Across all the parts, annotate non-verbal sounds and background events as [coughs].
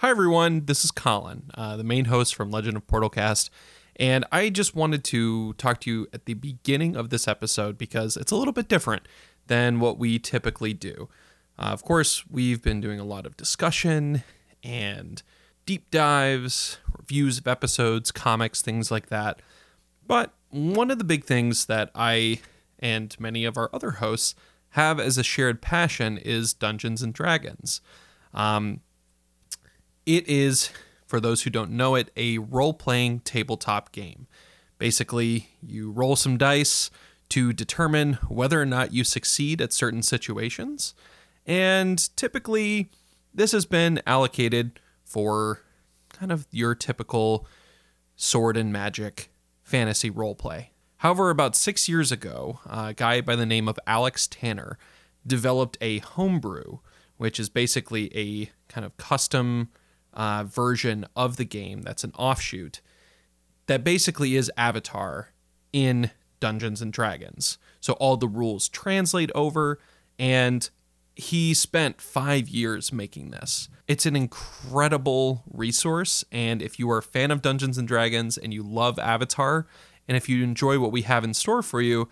Hi, everyone. This is Collin, uh, the main host from Legend of Portalcast. And I just wanted to talk to you at the beginning of this episode because it's a little bit different than what we typically do. Uh, of course, we've been doing a lot of discussion and deep dives, reviews of episodes, comics, things like that. But one of the big things that I and many of our other hosts have as a shared passion is Dungeons and Dragons. Um, it is, for those who don't know it, a role playing tabletop game. Basically, you roll some dice to determine whether or not you succeed at certain situations. And typically, this has been allocated for kind of your typical sword and magic fantasy roleplay. However, about six years ago, a guy by the name of Alex Tanner developed a homebrew, which is basically a kind of custom uh, version of the game that's an offshoot that basically is Avatar in Dungeons and Dragons. So all the rules translate over, and he spent five years making this. It's an incredible resource, and if you are a fan of Dungeons and Dragons and you love Avatar, and if you enjoy what we have in store for you,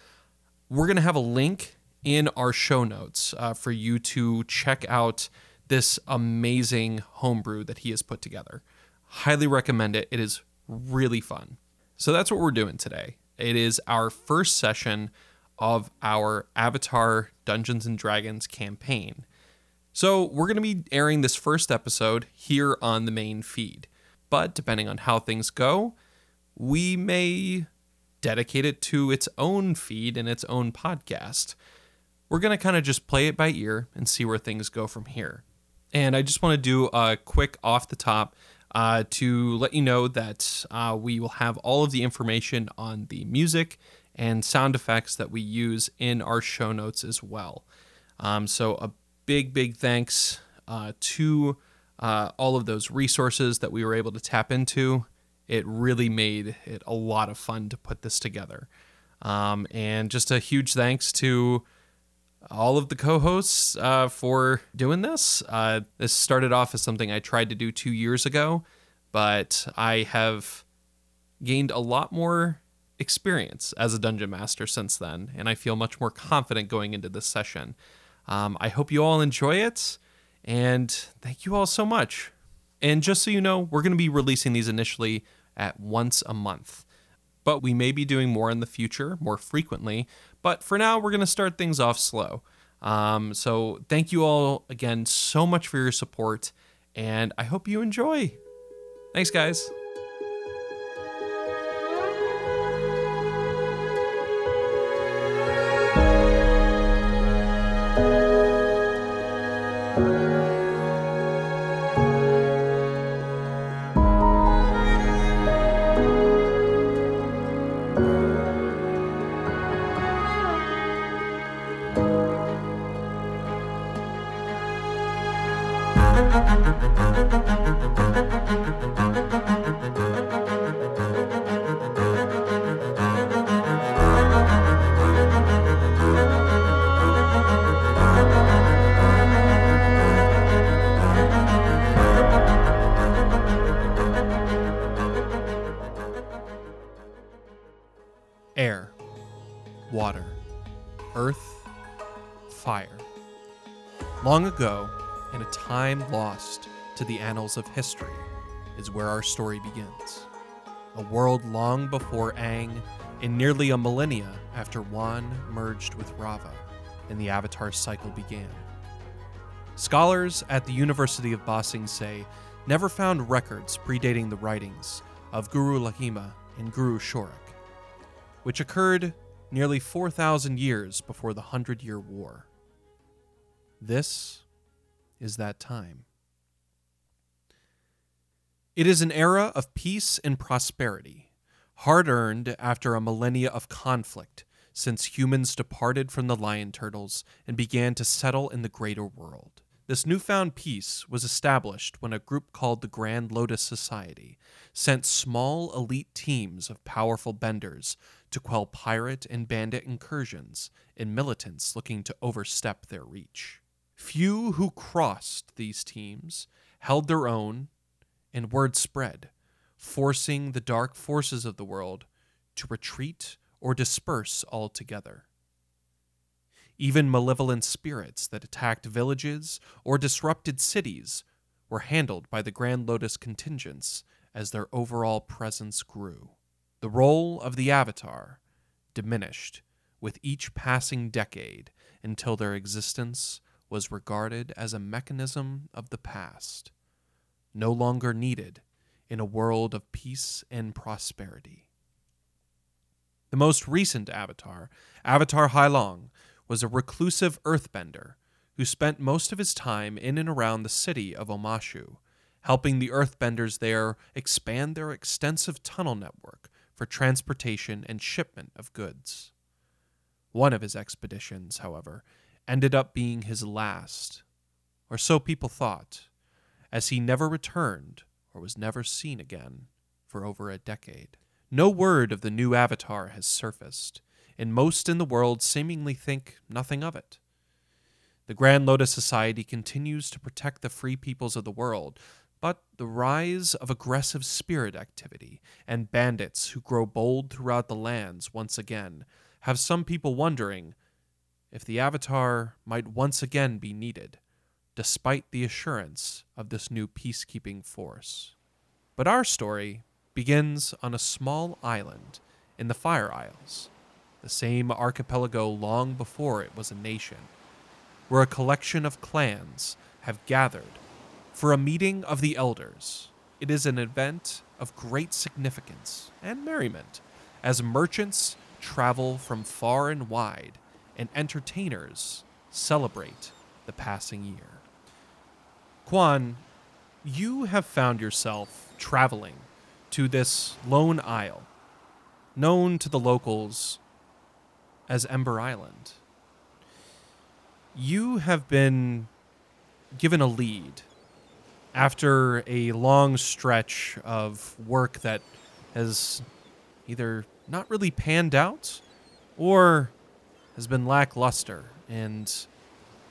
we're going to have a link in our show notes uh, for you to check out this amazing homebrew that he has put together. Highly recommend it. It is really fun. So that's what we're doing today. It is our first session of our Avatar Dungeons and Dragons campaign. So we're going to be airing this first episode here on the main feed. But depending on how things go, we may dedicate it to its own feed and its own podcast. We're going to kind of just play it by ear and see where things go from here. And I just want to do a quick off the top uh, to let you know that uh, we will have all of the information on the music and sound effects that we use in our show notes as well. Um, so, a big, big thanks uh, to uh, all of those resources that we were able to tap into. It really made it a lot of fun to put this together. Um, and just a huge thanks to all of the co-hosts uh, for doing this. Uh, this started off as something I tried to do two years ago, but I have gained a lot more experience as a dungeon master since then, and I feel much more confident going into this session. Um, I hope you all enjoy it, and thank you all so much. And just so you know, we're going to be releasing these initially at once a month, but we may be doing more in the future, more frequently. But for now, we're going to start things off slow. Um, so thank you all again so much for your support, and I hope you enjoy. Thanks, guys. Annals of history, is where our story begins. A world long before Aang, and nearly a millennia after Wan merged with Raava, and the Avatar cycle began. Scholars at the University of Ba Sing Se never found records predating the writings of Guru Lahima and Guru Shorak, which occurred nearly 4,000 years before the Hundred Year War. This is that time. It is an era of peace and prosperity, hard earned after a millennia of conflict since humans departed from the lion turtles and began to settle in the greater world. This newfound peace was established when a group called the Grand Lotus Society sent small elite teams of powerful benders to quell pirate and bandit incursions and militants looking to overstep their reach. Few who crossed these teams held their own and word spread, forcing the dark forces of the world to retreat or disperse altogether. Even malevolent spirits that attacked villages or disrupted cities were handled by the Grand Lotus contingents as their overall presence grew. The role of the Avatar diminished with each passing decade until their existence was regarded as a mechanism of the past, no longer needed in a world of peace and prosperity. The most recent Avatar, Avatar Hai Long, was a reclusive earthbender who spent most of his time in and around the city of Omashu, helping the earthbenders there expand their extensive tunnel network for transportation and shipment of goods. One of his expeditions, however, ended up being his last, or so people thought, as he never returned or was never seen again for over a decade. No word of the new Avatar has surfaced, and most in the world seemingly think nothing of it. The Grand Lotus Society continues to protect the free peoples of the world, but the rise of aggressive spirit activity and bandits who grow bold throughout the lands once again have some people wondering if the Avatar might once again be needed, despite the assurance of this new peacekeeping force. But our story begins on a small island in the Fire Isles, the same archipelago long before it was a nation, where a collection of clans have gathered for a meeting of the elders. It is an event of great significance and merriment as merchants travel from far and wide and entertainers celebrate the passing year. Quan, you have found yourself traveling to this lone isle, known to the locals as Ember Island. You have been given a lead after a long stretch of work that has either not really panned out or has been lackluster and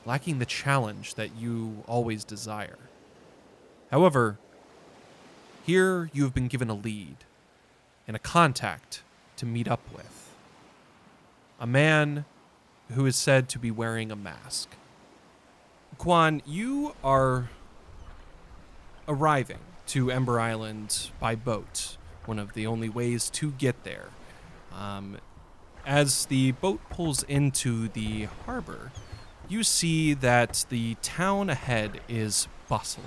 lacking the challenge that you always desire. However, here you have been given a lead and a contact to meet up with. A man who is said to be wearing a mask. Quan, you are arriving to Ember Island by boat, one of the only ways to get there. Um, as the boat pulls into the harbor, you see that the town ahead is bustling.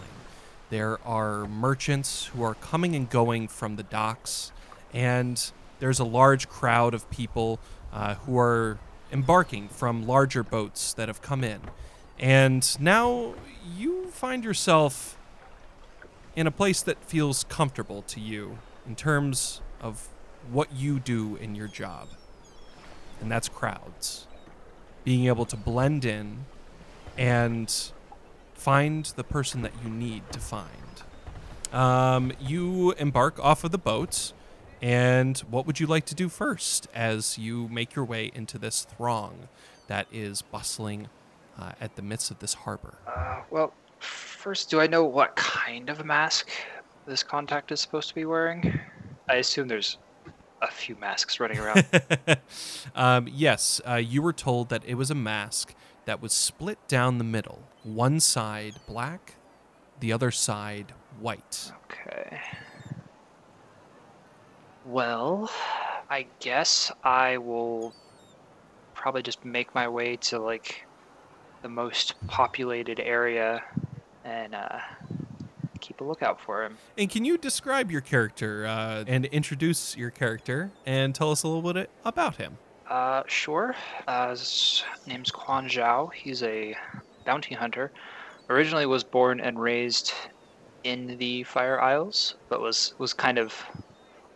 There are merchants who are coming and going from the docks, and there's a large crowd of people uh, who are embarking from larger boats that have come in. And now you find yourself in a place that feels comfortable to you in terms of what you do in your job and that's crowds. Being able to blend in and find the person that you need to find. Um, you embark off of the boat, and what would you like to do first as you make your way into this throng that is bustling uh, at the midst of this harbor? Uh, well, first, do I know what kind of mask this contact is supposed to be wearing? I assume there's a few masks running around. [laughs] um, yes, uh, you were told that it was a mask that was split down the middle. One side black, the other side white. Okay. Well, I guess I will probably just make my way to like the most populated area and uh, keep a lookout for him. And can you describe your character uh, and introduce your character and tell us a little bit about him? Uh, sure. Uh, his name's Quan Zhao. He's a bounty hunter. Originally was born and raised in the Fire Isles, but was was kind of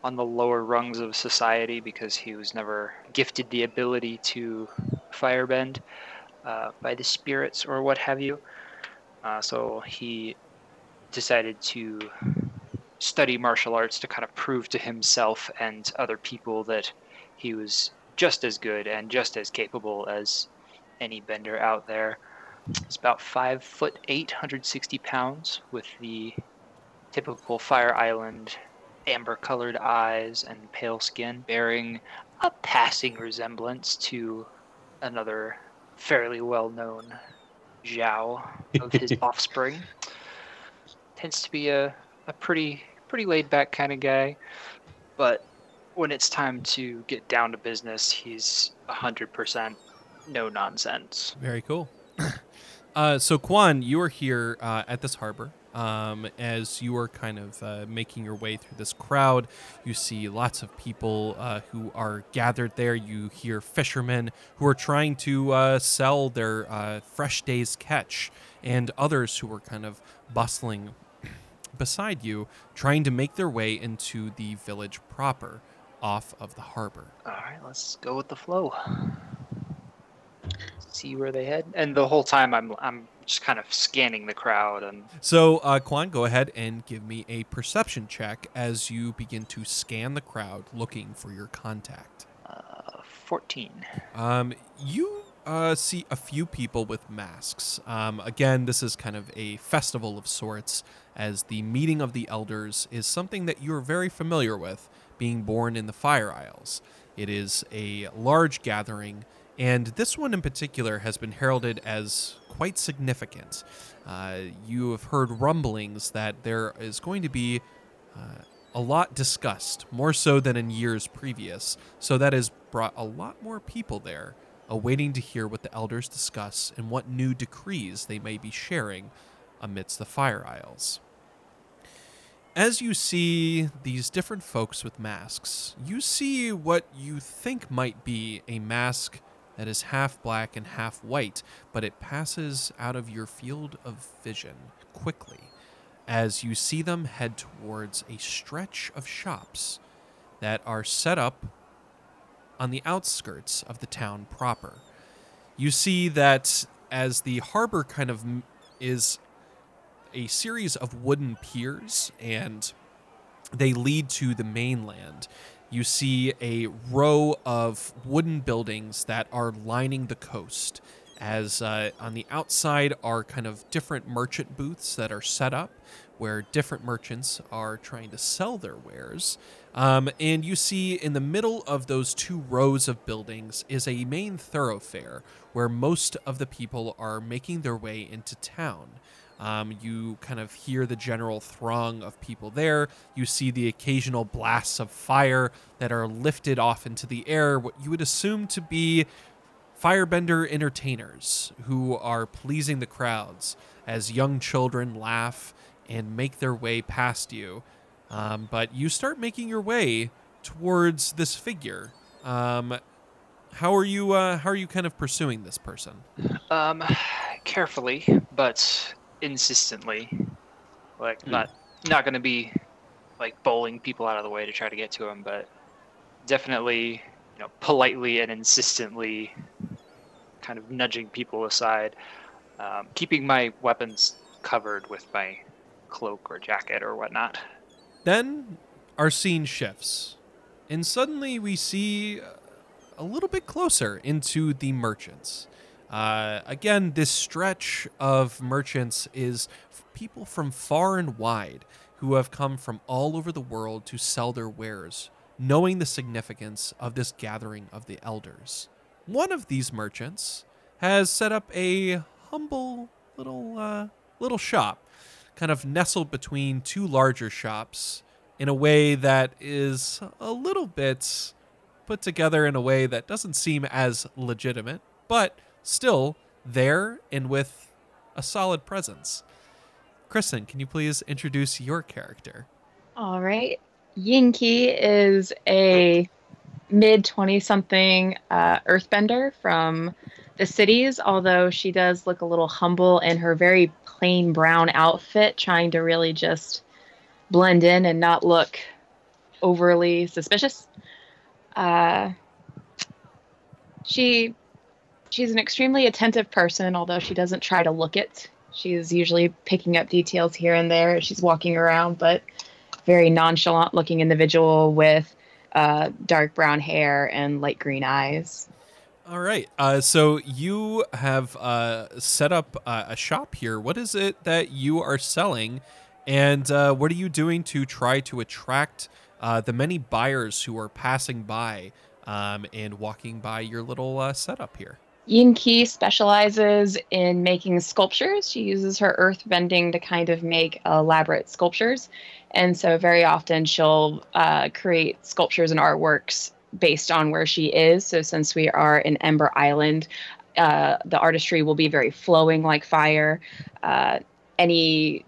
on the lower rungs of society because he was never gifted the ability to firebend uh, by the spirits or what have you. Uh, so he decided to study martial arts to kind of prove to himself and other people that he was just as good and just as capable as any bender out there. He's about five foot eight, 160 pounds, with the typical Fire Island amber colored eyes and pale skin, bearing a passing resemblance to another fairly well known Zhao of his [laughs] offspring. Tends to be a, a pretty pretty laid back kind of guy, but when it's time to get down to business, he's hundred percent no nonsense. Very cool. [laughs] uh, so Quan, you are here uh, at this harbor. Um, as you are kind of uh, making your way through this crowd, you see lots of people uh, who are gathered there. You hear fishermen who are trying to uh, sell their uh, fresh day's catch, and others who are kind of bustling beside you, trying to make their way into the village proper off of the harbor. All right, let's go with the flow. See where they head. And the whole time, I'm I'm just kind of scanning the crowd and. So, uh, Quan, go ahead and give me a perception check as you begin to scan the crowd, looking for your contact. Uh, Fourteen. Um, you uh, see a few people with masks. Um, again, this is kind of a festival of sorts, as the meeting of the elders is something that you're very familiar with, being born in the Fire Isles. It is a large gathering, and this one in particular has been heralded as quite significant. Uh, you have heard rumblings that there is going to be uh, a lot discussed, more so than in years previous, so that has brought a lot more people there, awaiting to hear what the elders discuss and what new decrees they may be sharing amidst the Fire Isles. As you see these different folks with masks, you see what you think might be a mask that is half black and half white, but it passes out of your field of vision quickly as you see them head towards a stretch of shops that are set up on the outskirts of the town proper. You see that as the harbor kind of is a series of wooden piers and they lead to the mainland. You see a row of wooden buildings that are lining the coast. As uh, on the outside are kind of different merchant booths that are set up where different merchants are trying to sell their wares. Um, and you see in the middle of those two rows of buildings is a main thoroughfare where most of the people are making their way into town. Um, you kind of hear the general throng of people there. You see the occasional blasts of fire that are lifted off into the air, what you would assume to be firebender entertainers who are pleasing the crowds as young children laugh and make their way past you. Um, but you start making your way towards this figure. Um, how are you? Uh, how are you kind of pursuing this person? Um, carefully, but insistently. Like Hmm. not not going to be like bowling people out of the way to try to get to him, but definitely, you know, politely and insistently, kind of nudging people aside, um, keeping my weapons covered with my cloak or jacket or whatnot. Then our scene shifts, and suddenly we see a little bit closer into the merchants. Uh, again, this stretch of merchants is people from far and wide who have come from all over the world to sell their wares, knowing the significance of this gathering of the elders. One of these merchants has set up a humble little uh, little shop, kind of nestled between two larger shops, in a way that is a little bit put together in a way that doesn't seem as legitimate, but still there and with a solid presence. Kristen, can you please introduce your character? All right. Yin Ki is a mid 20 something uh, earthbender from the cities, although she does look a little humble in her very plain brown outfit, trying to really just blend in and not look overly suspicious. Uh, she she's an extremely attentive person, although she doesn't try to look it. She's usually picking up details here and there as she's walking around, but very nonchalant looking individual with uh, dark brown hair and light green eyes. All right. Uh, so you have uh, set up uh, a shop here. What is it that you are selling, And uh, what are you doing to try to attract uh, the many buyers who are passing by um, and walking by your little uh, setup here? Yin Ki specializes in making sculptures. She uses her earth bending to kind of make elaborate sculptures. And so, very often, she'll create sculptures and artworks based on where she is. So, since we are in Ember Island, uh, the artistry will be very flowing like fire. Uh, any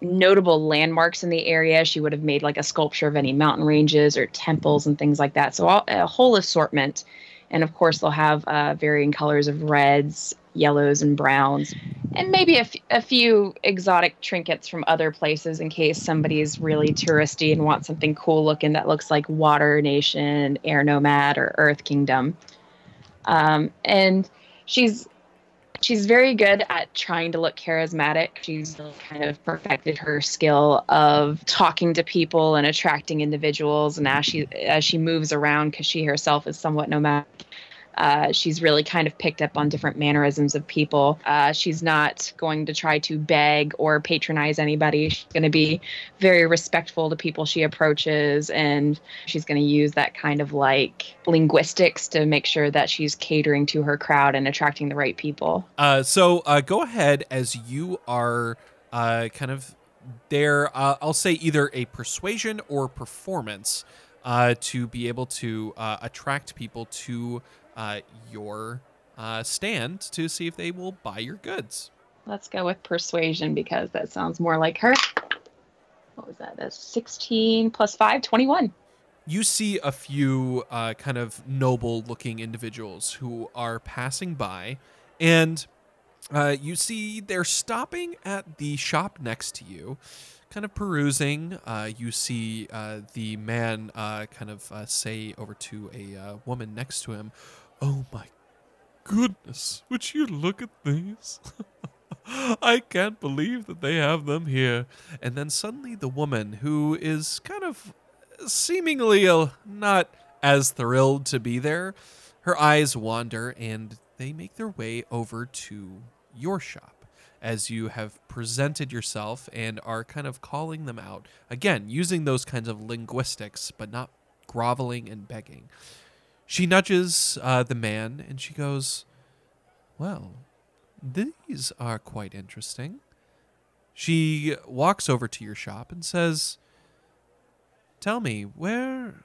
notable landmarks in the area, she would have made like a sculpture of any mountain ranges or temples and things like that. So, all, a whole assortment and of course, they'll have uh, varying colors of reds, yellows, and browns, and maybe a, f- a few exotic trinkets from other places in case somebody's really touristy and wants something cool looking that looks like Water Nation, Air Nomad, or Earth Kingdom. Um, and she's she's very good at trying to look charismatic. She's kind of perfected her skill of talking to people and attracting individuals. And as she as she moves around, because she herself is somewhat nomadic, uh, she's really kind of picked up on different mannerisms of people. Uh, she's not going to try to beg or patronize anybody. She's going to be very respectful to people she approaches, and she's going to use that kind of like linguistics to make sure that she's catering to her crowd and attracting the right people. Uh, so uh, go ahead as you are uh, kind of there. I'll say either a persuasion or performance. to be able to attract people to uh, your uh, stand to see if they will buy your goods. Let's go with persuasion because that sounds more like her. What was that? That's 16 plus 5, 21. You see a few uh, kind of noble looking individuals who are passing by, and uh, you see they're stopping at the shop next to you, kind of perusing. Uh, you see uh, the man uh, kind of uh, say over to a uh, woman next to him, Oh my goodness, would you look at these? [laughs] I can't believe that they have them here. And then suddenly the woman, who is kind of seemingly uh, not as thrilled to be there, her eyes wander and they make their way over to your shop as you have presented yourself and are kind of calling them out. Again, using those kinds of linguistics, but not groveling and begging. She nudges uh, the man and she goes, Well, these are quite interesting. She walks over to your shop and says, Tell me, where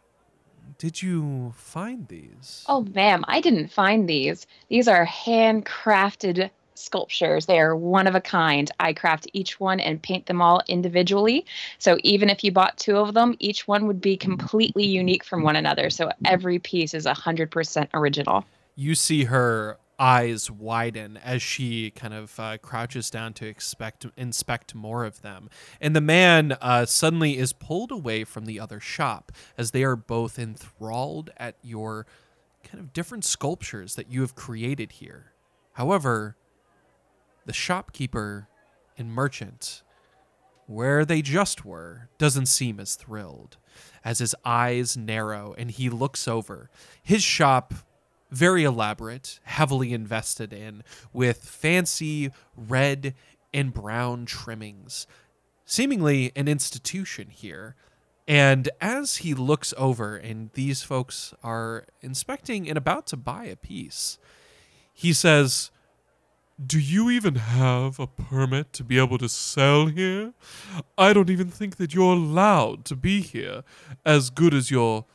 did you find these? Oh, ma'am, I didn't find these. These are handcrafted sculptures. They are one of a kind. I craft each one and paint them all individually. So even if you bought two of them, each one would be completely unique from one another. So every piece is 100% original. You see her eyes widen as she kind of uh, crouches down to expect inspect more of them and the man uh, suddenly is pulled away from the other shop as they are both enthralled at your kind of different sculptures that you have created here however the shopkeeper and merchant, where they just were, doesn't seem as thrilled. As his eyes narrow and he looks over, his shop, very elaborate, heavily invested in, with fancy red and brown trimmings, seemingly an institution here. And as he looks over and these folks are inspecting and about to buy a piece, he says, do you even have a permit to be able to sell here? I don't even think that you're allowed to be here, as good as your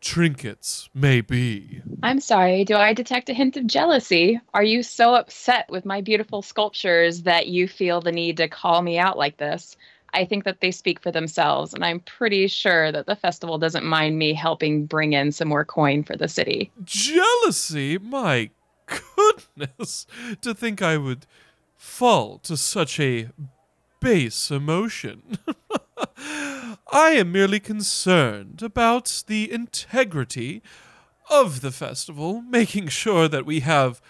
trinkets may be. I'm sorry, do I detect a hint of jealousy? Are you so upset with my beautiful sculptures that you feel the need to call me out like this? I think that they speak for themselves, and I'm pretty sure that the festival doesn't mind me helping bring in some more coin for the city. Jealousy? My goodness, to think I would fall to such a base emotion. [laughs] I am merely concerned about the integrity of the festival, making sure that we have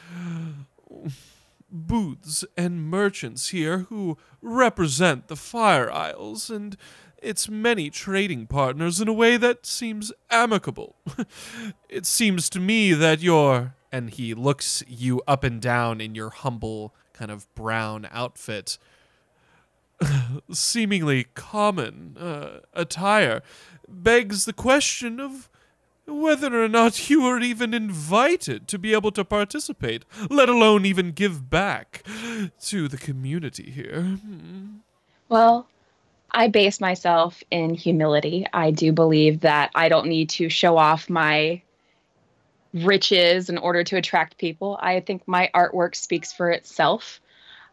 booths and merchants here who represent the Fire Isles and its many trading partners in a way that seems amicable. [laughs] it seems to me that your and he looks you up and down in your humble kind of brown outfit. [laughs] seemingly common uh, attire begs the question of whether or not you were even invited to be able to participate, let alone even give back to the community here. Well, I base myself in humility. I do believe that I don't need to show off my riches in order to attract people. I think my artwork speaks for itself.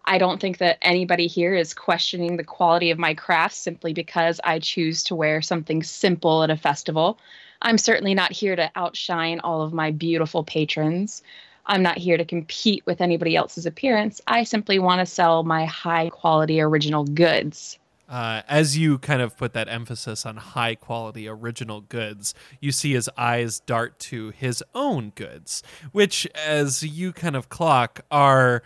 I don't think that anybody here is questioning the quality of my craft simply because I choose to wear something simple at a festival. I'm certainly not here to outshine all of my beautiful patrons. I'm not here to compete with anybody else's appearance. I simply want to sell my high quality original goods. Uh, as you kind of put that emphasis on high quality original goods, you see his eyes dart to his own goods, which, as you kind of clock, are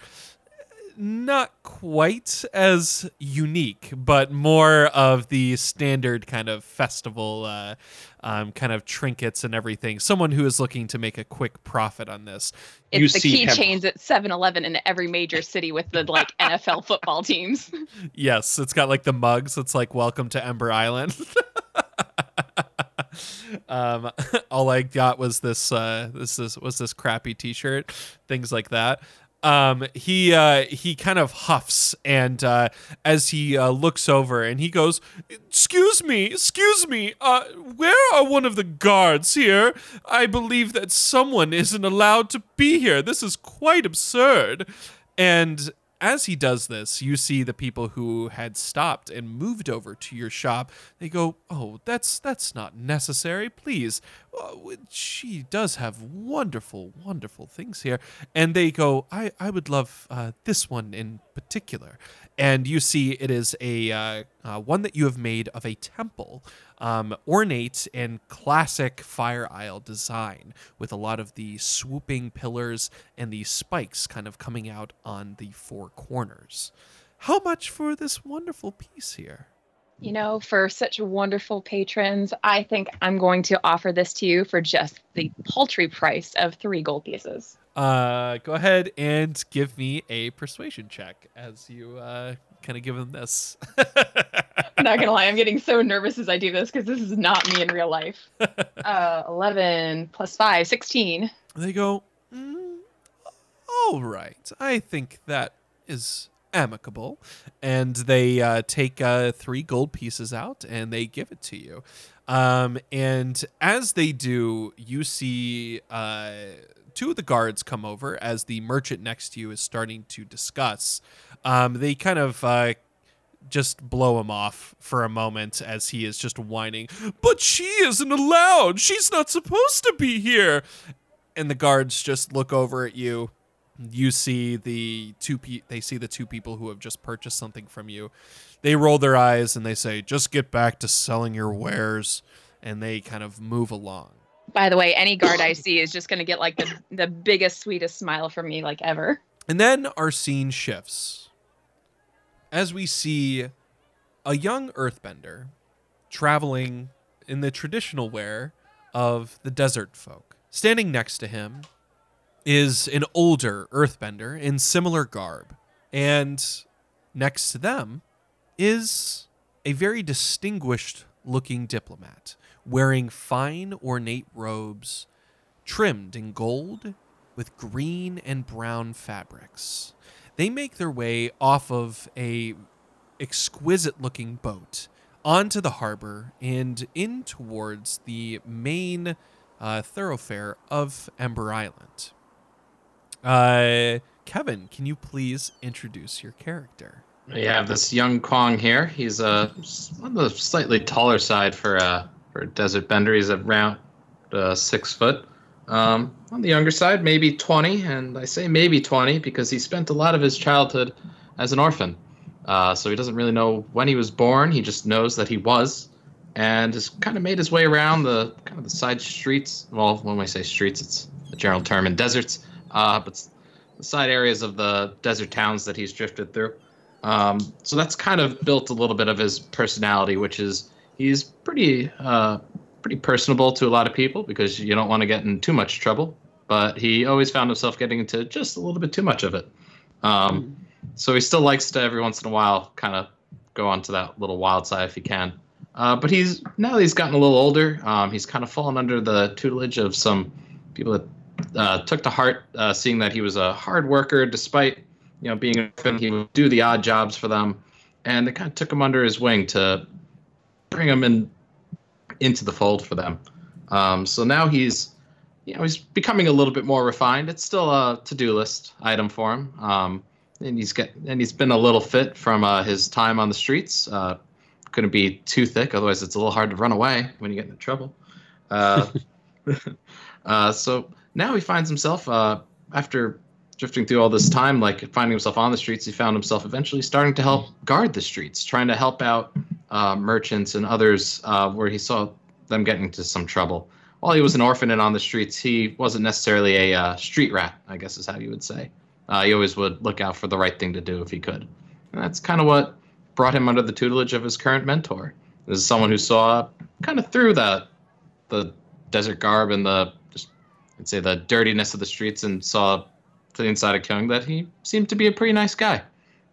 not quite as unique, but more of the standard kind of festival uh, um, kind of trinkets and everything. Someone who is looking to make a quick profit on this. It's you the keychains at 7-Eleven in every major city with the like [laughs] NFL football teams. Yes, it's got like the mugs. It's like "Welcome to Ember Island." [laughs] um, [laughs] all I got was this. Uh, this is was this crappy T-shirt, things like that um, he uh, he kind of huffs and uh, as he uh, looks over and he goes, "Excuse me, excuse me. Uh, where are one of the guards here? I believe that someone isn't allowed to be here. This is quite absurd." And as he does this, you see the people who had stopped and moved over to your shop. They go, "Oh, that's that's not necessary. Please, uh, she does have wonderful, wonderful things here." And they go, "I I would love uh, this one in particular." And you see, it is a uh, uh one that you have made of a temple um, ornate and classic fire isle design with a lot of the swooping pillars and the spikes kind of coming out on the four corners. How much for this wonderful piece here? You know, for such wonderful patrons, I think I'm going to offer this to you for just the paltry price of three gold pieces. Uh, go ahead and give me a persuasion check as you uh, kind of give them this. I'm not gonna lie, I'm getting so nervous as I do this because this is not me in real life. [laughs] Uh, 11 plus 5, 16. They go, mm, all right. I think that is amicable. And they uh, take uh, three gold pieces out and they give it to you. Um, and as they do, you see uh, two of the guards come over as the merchant next to you is starting to discuss. Um, they kind of uh, just blow him off for a moment as he is just whining, But she isn't allowed. She's not supposed to be here. And the guards just look over at you. You see the two pe- they see the two people who have just purchased something from you. They roll their eyes and they say, "Just get back to selling your wares." And they kind of move along. By the way, any guard I [coughs] see is just going to get like the the biggest sweetest smile from me like ever. And then our scene shifts as we see a young earthbender traveling in the traditional wear of the desert folk. Standing next to him is an older earthbender in similar garb, and next to them is a very distinguished looking diplomat wearing fine ornate robes trimmed in gold with green and brown fabrics they make their way off of a exquisite looking boat onto the harbor and in towards the main uh, thoroughfare of Ember Island. Uh, Kevin, can you please introduce your character? We have this young Kyung here. He's uh, on the slightly taller side for uh, for desert bender. He's around uh, six foot. Um, on the younger side, maybe 20, and I say maybe 20 because he spent a lot of his childhood as an orphan. Uh, so he doesn't really know when he was born. He just knows that he was, and has kind of made his way around the kind of the side streets. Well, when I say streets, it's a general term in deserts, uh, but the side areas of the desert towns that he's drifted through. Um, so that's kind of built a little bit of his personality, which is he's pretty uh, pretty personable to a lot of people because you don't want to get in too much trouble. But he always found himself getting into just a little bit too much of it. Um, so he still likes to every once in a while kind of go onto that little wild side if he can. Uh, but he's now that he's gotten a little older, um, he's kind of fallen under the tutelage of some people that uh, took to heart, uh, seeing that he was a hard worker, despite you know being a he would do the odd jobs for them, and they kind of took him under his wing to bring him in into the fold for them. Um, so now he's you know he's becoming a little bit more refined. It's still a to-do list item for him. Um, and he's get and he's been a little fit from uh, his time on the streets. Uh, couldn't be too thick, otherwise it's a little hard to run away when you get into trouble. Uh, [laughs] uh, so now he finds himself uh, after drifting through all this time, like finding himself on the streets. He found himself eventually starting to help guard the streets, trying to help out uh, merchants and others uh, where he saw them getting into some trouble. While he was an orphan and on the streets, he wasn't necessarily a uh, street rat, I guess is how you would say. Uh, he always would look out for the right thing to do if he could. And that's kind of what brought him under the tutelage of his current mentor. This is someone who saw kind of through that the desert garb and the just I'd say the dirtiness of the streets and saw to the inside of Kyung that he seemed to be a pretty nice guy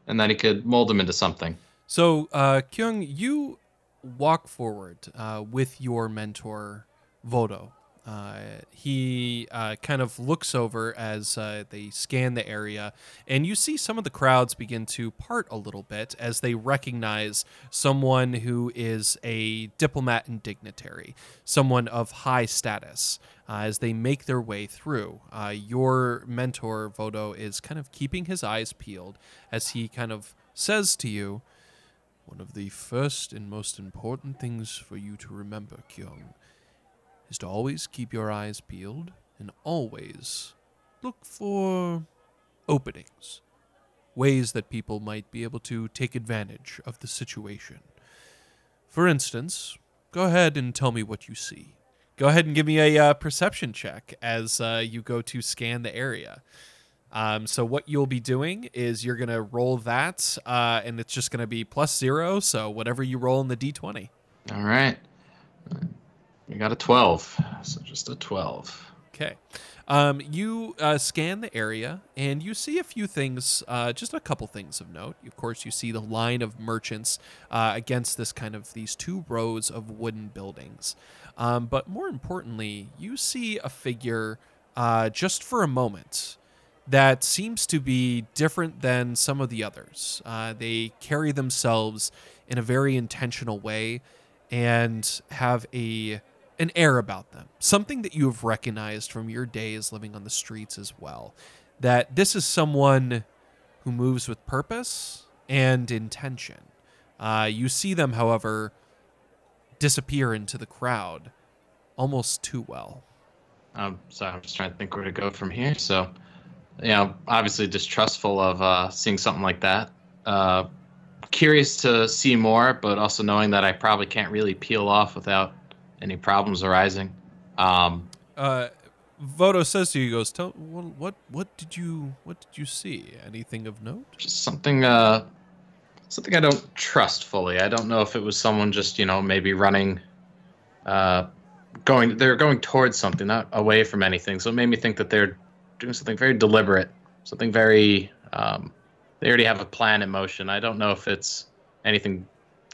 and that he could mold him into something. So, uh, Kyung, you walk forward uh, with your mentor, Vodo. Uh, he uh, kind of looks over as uh, they scan the area, and you see some of the crowds begin to part a little bit as they recognize someone who is a diplomat and dignitary, someone of high status. Uh, as they make their way through, uh, your mentor Vodo is kind of keeping his eyes peeled as he kind of says to you, "One of the first and most important things for you to remember, Kyung." is to always keep your eyes peeled and always look for openings, ways that people might be able to take advantage of the situation. For instance, go ahead and tell me what you see. Go ahead and give me a uh, perception check as uh, you go to scan the area. Um, so what you'll be doing is you're gonna roll that, uh, and it's just gonna be plus zero. So whatever you roll in the d20. All right. We got a 12. So just a 12. Okay. Um, you uh, scan the area and you see a few things, uh, just a couple things of note. Of course, you see the line of merchants uh, against this kind of these two rows of wooden buildings. Um, but more importantly, you see a figure uh, just for a moment that seems to be different than some of the others. Uh, they carry themselves in a very intentional way and have a an air about them, something that you have recognized from your days living on the streets as well. That this is someone who moves with purpose and intention. Uh, you see them, however, disappear into the crowd almost too well. Um, so I'm just trying to think where to go from here. So, you know, obviously distrustful of uh, seeing something like that. Uh, curious to see more, but also knowing that I probably can't really peel off without any problems arising. Um, Uh, Vodo says to you, he goes, "Tell what, what what did you what did you see? Anything of note?" just something uh something I don't trust fully. I don't know if it was someone just, you know, maybe running uh going they're going towards something, not away from anything. So it made me think that they're doing something very deliberate, something very um they already have a plan in motion. I don't know if it's anything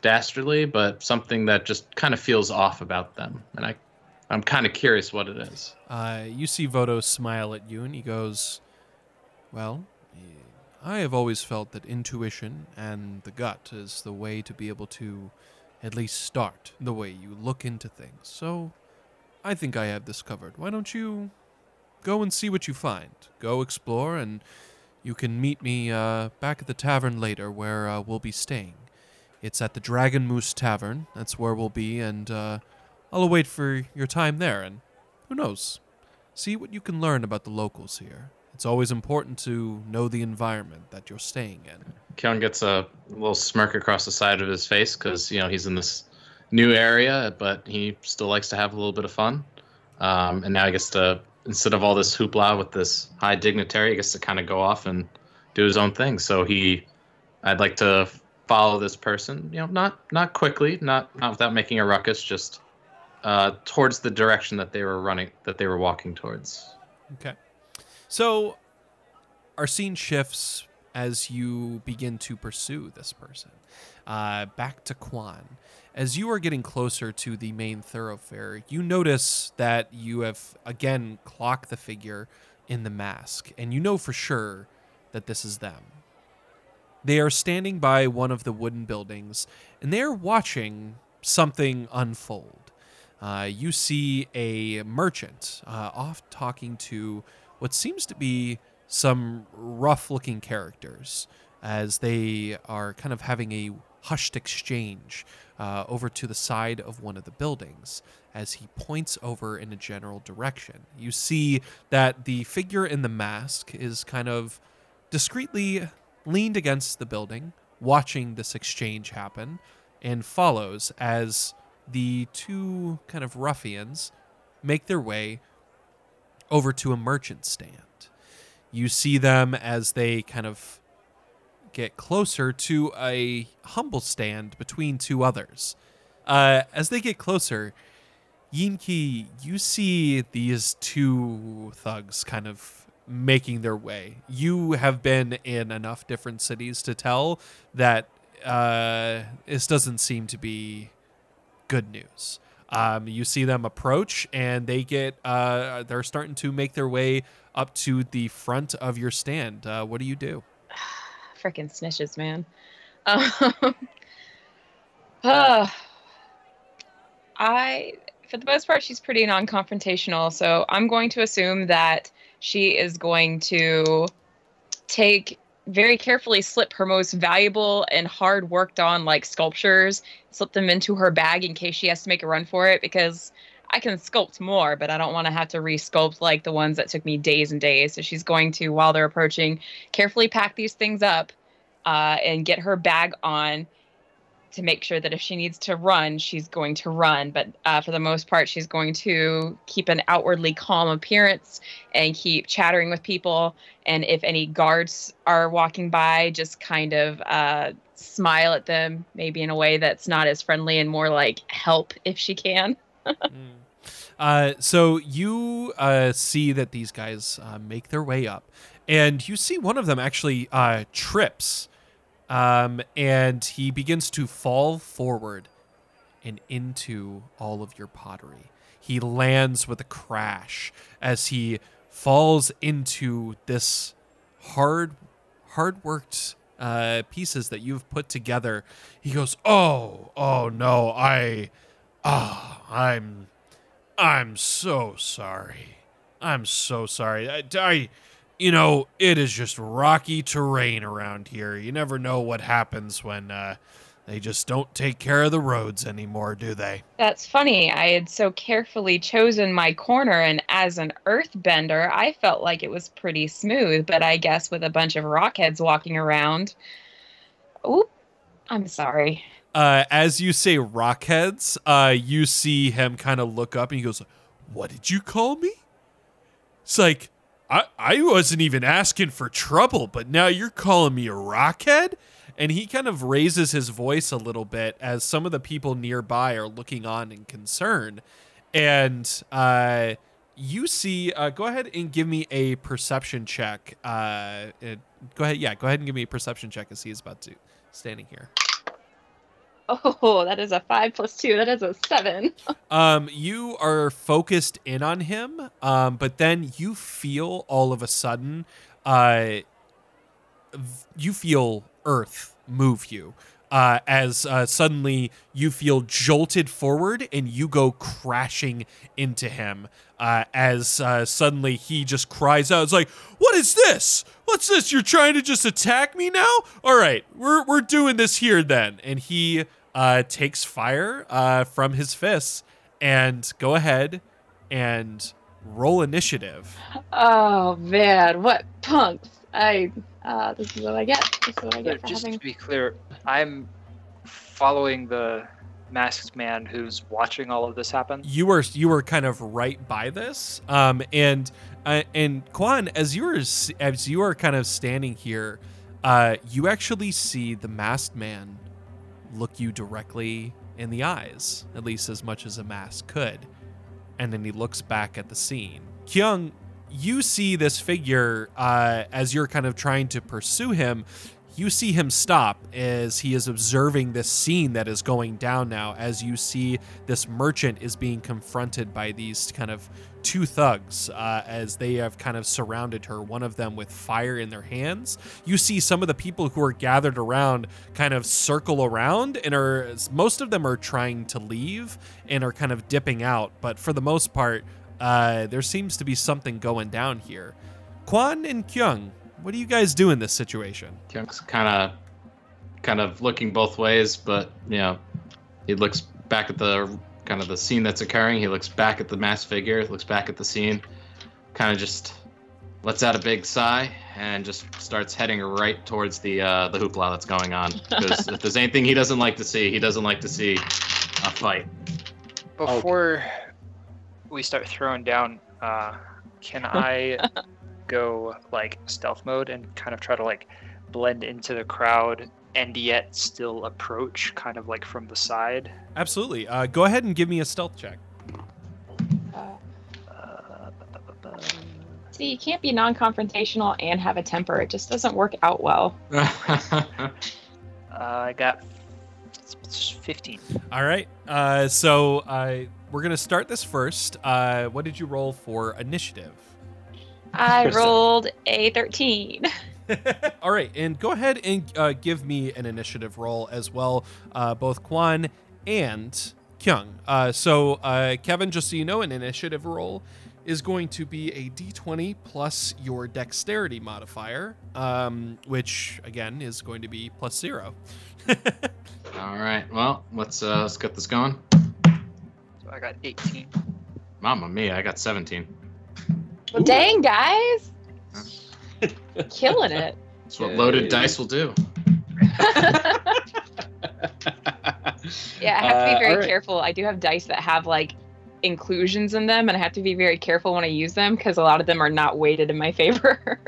dastardly, but something that just kind of feels off about them. And I I'm kind of curious what it is. Uh, you see Vodo smile at you, and he goes, "Well, I have always felt that intuition and the gut is the way to be able to, at least start the way you look into things. So, I think I have this covered. Why don't you go and see what you find? Go explore, and you can meet me uh, back at the tavern later, where uh, we'll be staying. It's at the Dragon Moose Tavern. That's where we'll be, and uh, I'll await for your time there. And who knows? See what you can learn about the locals here. It's always important to know the environment that you're staying in. Kyung gets a little smirk across the side of his face because you know he's in this new area, but he still likes to have a little bit of fun. Um, and now he gets to instead of all this hoopla with this high dignitary, he gets to kind of go off and do his own thing. So he, I'd like to follow this person. You know, not not quickly, not not without making a ruckus, just uh, towards the direction that they were running, that they were walking towards. Okay. So our scene shifts as you begin to pursue this person. Uh, back to Quan. As you are getting closer to the main thoroughfare, you notice that you have again clocked the figure in the mask, and you know for sure that this is them. They are standing by one of the wooden buildings, and they are watching something unfold. Uh, you see a merchant uh, off talking to what seems to be some rough looking characters as they are kind of having a hushed exchange uh, over to the side of one of the buildings as he points over in a general direction. You see that the figure in the mask is kind of discreetly leaned against the building, watching this exchange happen, and follows as the two kind of ruffians make their way over to a merchant stand. You see them as they kind of get closer to a humble stand between two others. Uh, as they get closer, Yin Ki, you see these two thugs kind of making their way. You have been in enough different cities to tell that uh, this doesn't seem to be good news. Um, you see them approach, and they get uh, they're starting to make their way up to the front of your stand. Uh, what do you do? [sighs] Freaking snitches, man. [laughs] Um, uh, [sighs] I, for the most part, she's pretty non-confrontational, so I'm going to assume that she is going to take very carefully slip her most valuable and hard worked on like sculptures, slip them into her bag in case she has to make a run for it because I can sculpt more, but I don't want to have to resculpt like the ones that took me days and days. So she's going to, while they're approaching, carefully pack these things up uh, and get her bag on to make sure that if she needs to run, she's going to run. But uh, for the most part, she's going to keep an outwardly calm appearance and keep chattering with people. And if any guards are walking by, just kind of uh, smile at them, maybe in a way that's not as friendly and more like help if she can. [laughs] mm. uh, so you uh, see that these guys uh, make their way up, and you see one of them actually uh, trips um, and he begins to fall forward and into all of your pottery. He lands with a crash as he falls into this hard, hard worked uh, pieces that you've put together. He goes, "Oh, oh no, I, ah, oh, I'm, I'm so sorry. I'm so sorry. I, I you know, it is just rocky terrain around here. You never know what happens when uh, they just don't take care of the roads anymore, do they? That's funny. I had so carefully chosen my corner, and as an earthbender, I felt like it was pretty smooth. But I guess with a bunch of rockheads walking around, oop, I'm sorry. Uh, as you say rockheads, uh, you see him kind of look up and he goes, What did you call me? It's like, I, I wasn't even asking for trouble, but now you're calling me a rockhead? And he kind of raises his voice a little bit as some of the people nearby are looking on in concern. And uh, you see, uh, go ahead and give me a perception check. Uh, go ahead, yeah, go ahead and give me a perception check as he is about to standing here. Oh, that is a five plus two. That is a seven. um, you are focused in on him, um, but then you feel all of a sudden, uh, you feel Earth move you. Uh, as uh, suddenly you feel jolted forward and you go crashing into him. Uh, as uh, suddenly he just cries out, "It's like, what is this? What's this? You're trying to just attack me now? All right, we're we're doing this here then." And he uh, takes fire uh, from his fists and go ahead and roll initiative. Oh man, what punks! I uh, this is what I get. This is what I get for Just having. to be clear, I'm following the masked man who's watching all of this happen. You were you were kind of right by this, um, and uh, and Quan, as you were as you are kind of standing here, uh, you actually see the masked man look you directly in the eyes, at least as much as a mask could, and then he looks back at the scene. Kyung, you see this figure uh, as you're kind of trying to pursue him. You see him stop as he is observing this scene that is going down now. As you see this merchant is being confronted by these kind of two thugs uh, as they have kind of surrounded her, one of them with fire in their hands. You see some of the people who are gathered around kind of circle around and are, most of them are trying to leave and are kind of dipping out. But for the most part, uh, there seems to be something going down here. Quan and Kyung, what do you guys do in this situation? Kyung's kind of, kind of looking both ways, but you know, he looks back at the kind of the scene that's occurring. He looks back at the mass figure, looks back at the scene, kind of just lets out a big sigh and just starts heading right towards the uh, the hoopla that's going on. [laughs] Because if there's anything he doesn't like to see, he doesn't like to see a fight. Before we start throwing down, uh, can [laughs] I go like stealth mode and kind of try to like blend into the crowd and yet still approach kind of like from the side? Absolutely. Uh, go ahead and give me a stealth check. Uh, Uh, see, you can't be non-confrontational and have a temper. It just doesn't work out well. [laughs] uh, I got 15. All right. Uh, so uh, we're gonna start this first. Uh, what did you roll for initiative? I rolled a 13. [laughs] [laughs] All right, and go ahead and uh, give me an initiative roll as well, uh, both Quan and Kyung. Uh, so, uh, Kevin, just so you know, an initiative roll is going to be a d20 plus your dexterity modifier, um, which again is going to be plus zero. [laughs] All right. Well, let's uh, let's get this going. So I got 18. Mama mia, I got 17. Well, dang, guys. [laughs] Killing it. That's what loaded dice will do. [laughs] Yeah, I have to be Uh, very careful. I do have dice that have like inclusions in them, and I have to be very careful when I use them because a lot of them are not weighted in my favor.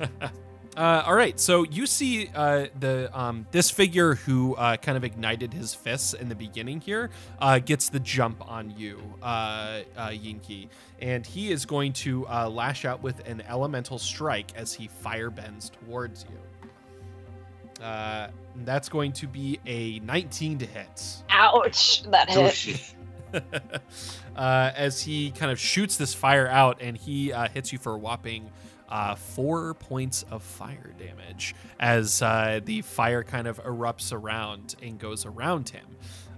[laughs] Uh, all right, so you see uh, the um, this figure who uh, kind of ignited his fists in the beginning here uh, gets the jump on you, uh, uh, Yin Ki, and he is going to uh, lash out with an elemental strike as he fire bends towards you. Uh, that's going to be a 19 to hit. Ouch! That hit. [laughs] [laughs] uh, as he kind of shoots this fire out and he uh, hits you for a whopping uh, four points of fire damage as uh, the fire kind of erupts around and goes around him.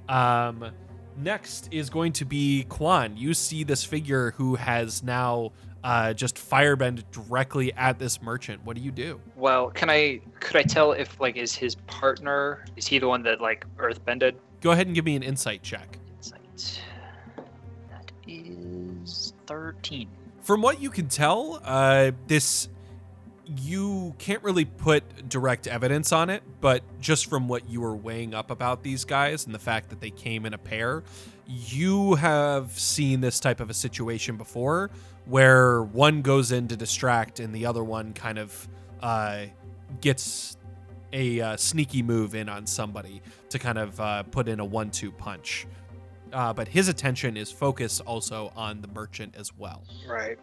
Um, next is going to be Quan. You see this figure who has now uh, just firebend directly at this merchant. What do you do? Well, can I could I tell if like is his partner is he the one that like earthbended? Go ahead and give me an insight check. Insight. That is 13. From what you can tell, uh, this you can't really put direct evidence on it, but just from what you were weighing up about these guys and the fact that they came in a pair, you have seen this type of a situation before where one goes in to distract and the other one kind of uh, gets a uh, sneaky move in on somebody to kind of uh, put in a one-two punch. Uh, but his attention is focused also on the merchant as well. Right.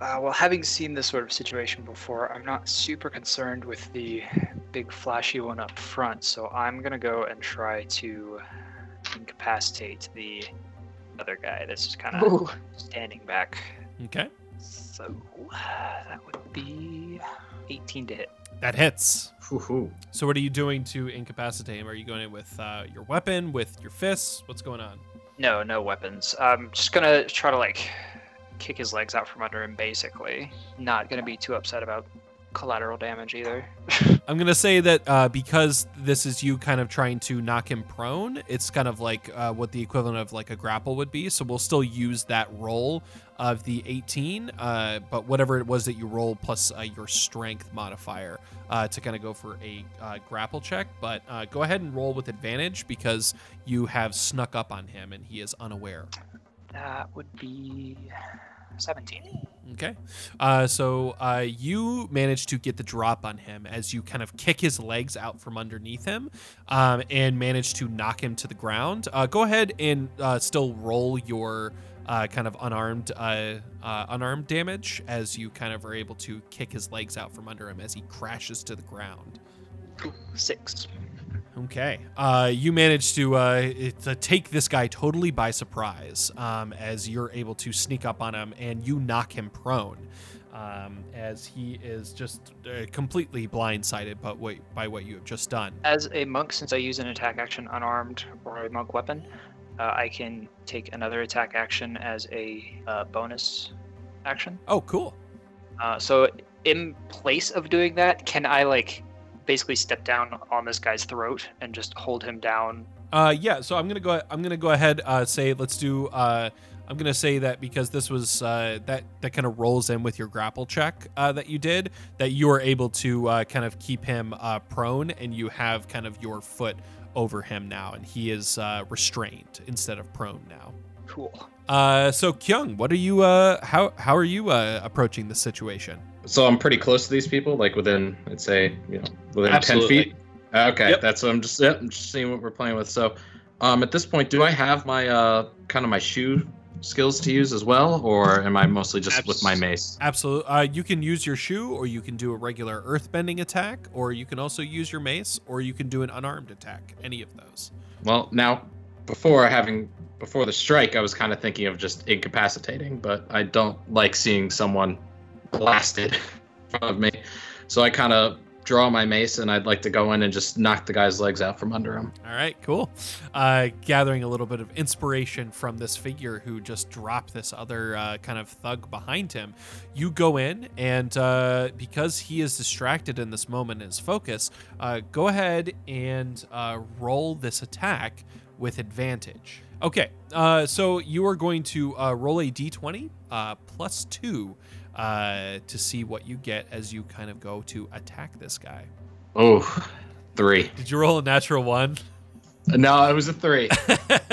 Uh, well, having seen this sort of situation before, I'm not super concerned with the big flashy one up front, so I'm gonna go and try to incapacitate the other guy that's just kind of standing back. Okay. So that would be 18 to hit. That hits. Hoo-hoo. So what are you doing to incapacitate him? Are you going in with uh, your weapon, with your fists? What's going on? No, no weapons. I'm just gonna try to like kick his legs out from under him, basically. Not gonna be too upset about collateral damage either. [laughs] I'm gonna say that uh, because this is you kind of trying to knock him prone, it's kind of like uh, what the equivalent of like a grapple would be. So we'll still use that roll of the 18, uh, but whatever it was that you roll plus uh, your strength modifier uh, to kind of go for a uh, grapple check. But uh, go ahead and roll with advantage because you have snuck up on him and he is unaware. That would be 17. Okay. Uh, so uh, you manage to get the drop on him as you kind of kick his legs out from underneath him um, and manage to knock him to the ground. Uh, go ahead and uh, still roll your uh, kind of unarmed uh, uh, unarmed damage as you kind of are able to kick his legs out from under him as he crashes to the ground. Six. Okay. Uh, you manage to, uh, to take this guy totally by surprise um, as you're able to sneak up on him and you knock him prone um, as he is just uh, completely blindsided by what, by what you have just done. As a monk, since I use an attack action unarmed or a monk weapon, uh, I can take another attack action as a uh, bonus action. Oh, cool. Uh, so, in place of doing that, can I like basically step down on this guy's throat and just hold him down? Uh, yeah. So I'm gonna go. I'm gonna go ahead. Uh, say let's do. Uh, I'm gonna say that because this was uh, that that kind of rolls in with your grapple check uh, that you did. That you are able to uh, kind of keep him uh, prone, and you have kind of your foot over him now, and he is uh, restrained instead of prone now. Cool. Uh, so Kyung, what are you? Uh, how how are you uh, approaching the situation? So I'm pretty close to these people, like within, I'd say, you know, within Absolutely. ten feet. Okay, Yep. that's what I'm just. Yep, I'm just seeing what we're playing with. So, um, at this point, do I have my uh, kind of my shoe skills to use as well, or am I mostly just with my mace? Absolutely. Uh, you can use your shoe, or you can do a regular earthbending attack, or you can also use your mace, or you can do an unarmed attack. Any of those. Well, now, before having before the strike, I was kind of thinking of just incapacitating, but I don't like seeing someone blasted [laughs] in front of me, so I kind of draw my mace and I'd like to go in and just knock the guy's legs out from under him. All right, cool. Uh, gathering a little bit of inspiration from this figure who just dropped this other uh, kind of thug behind him, you go in, and uh, because he is distracted in this moment, his focus, uh, go ahead and uh, roll this attack with advantage. Okay, uh, so you are going to uh, roll a d20 uh, plus two uh, to see what you get as you kind of go to attack this guy. Oh, three. Did you roll a natural one? No, it was a three.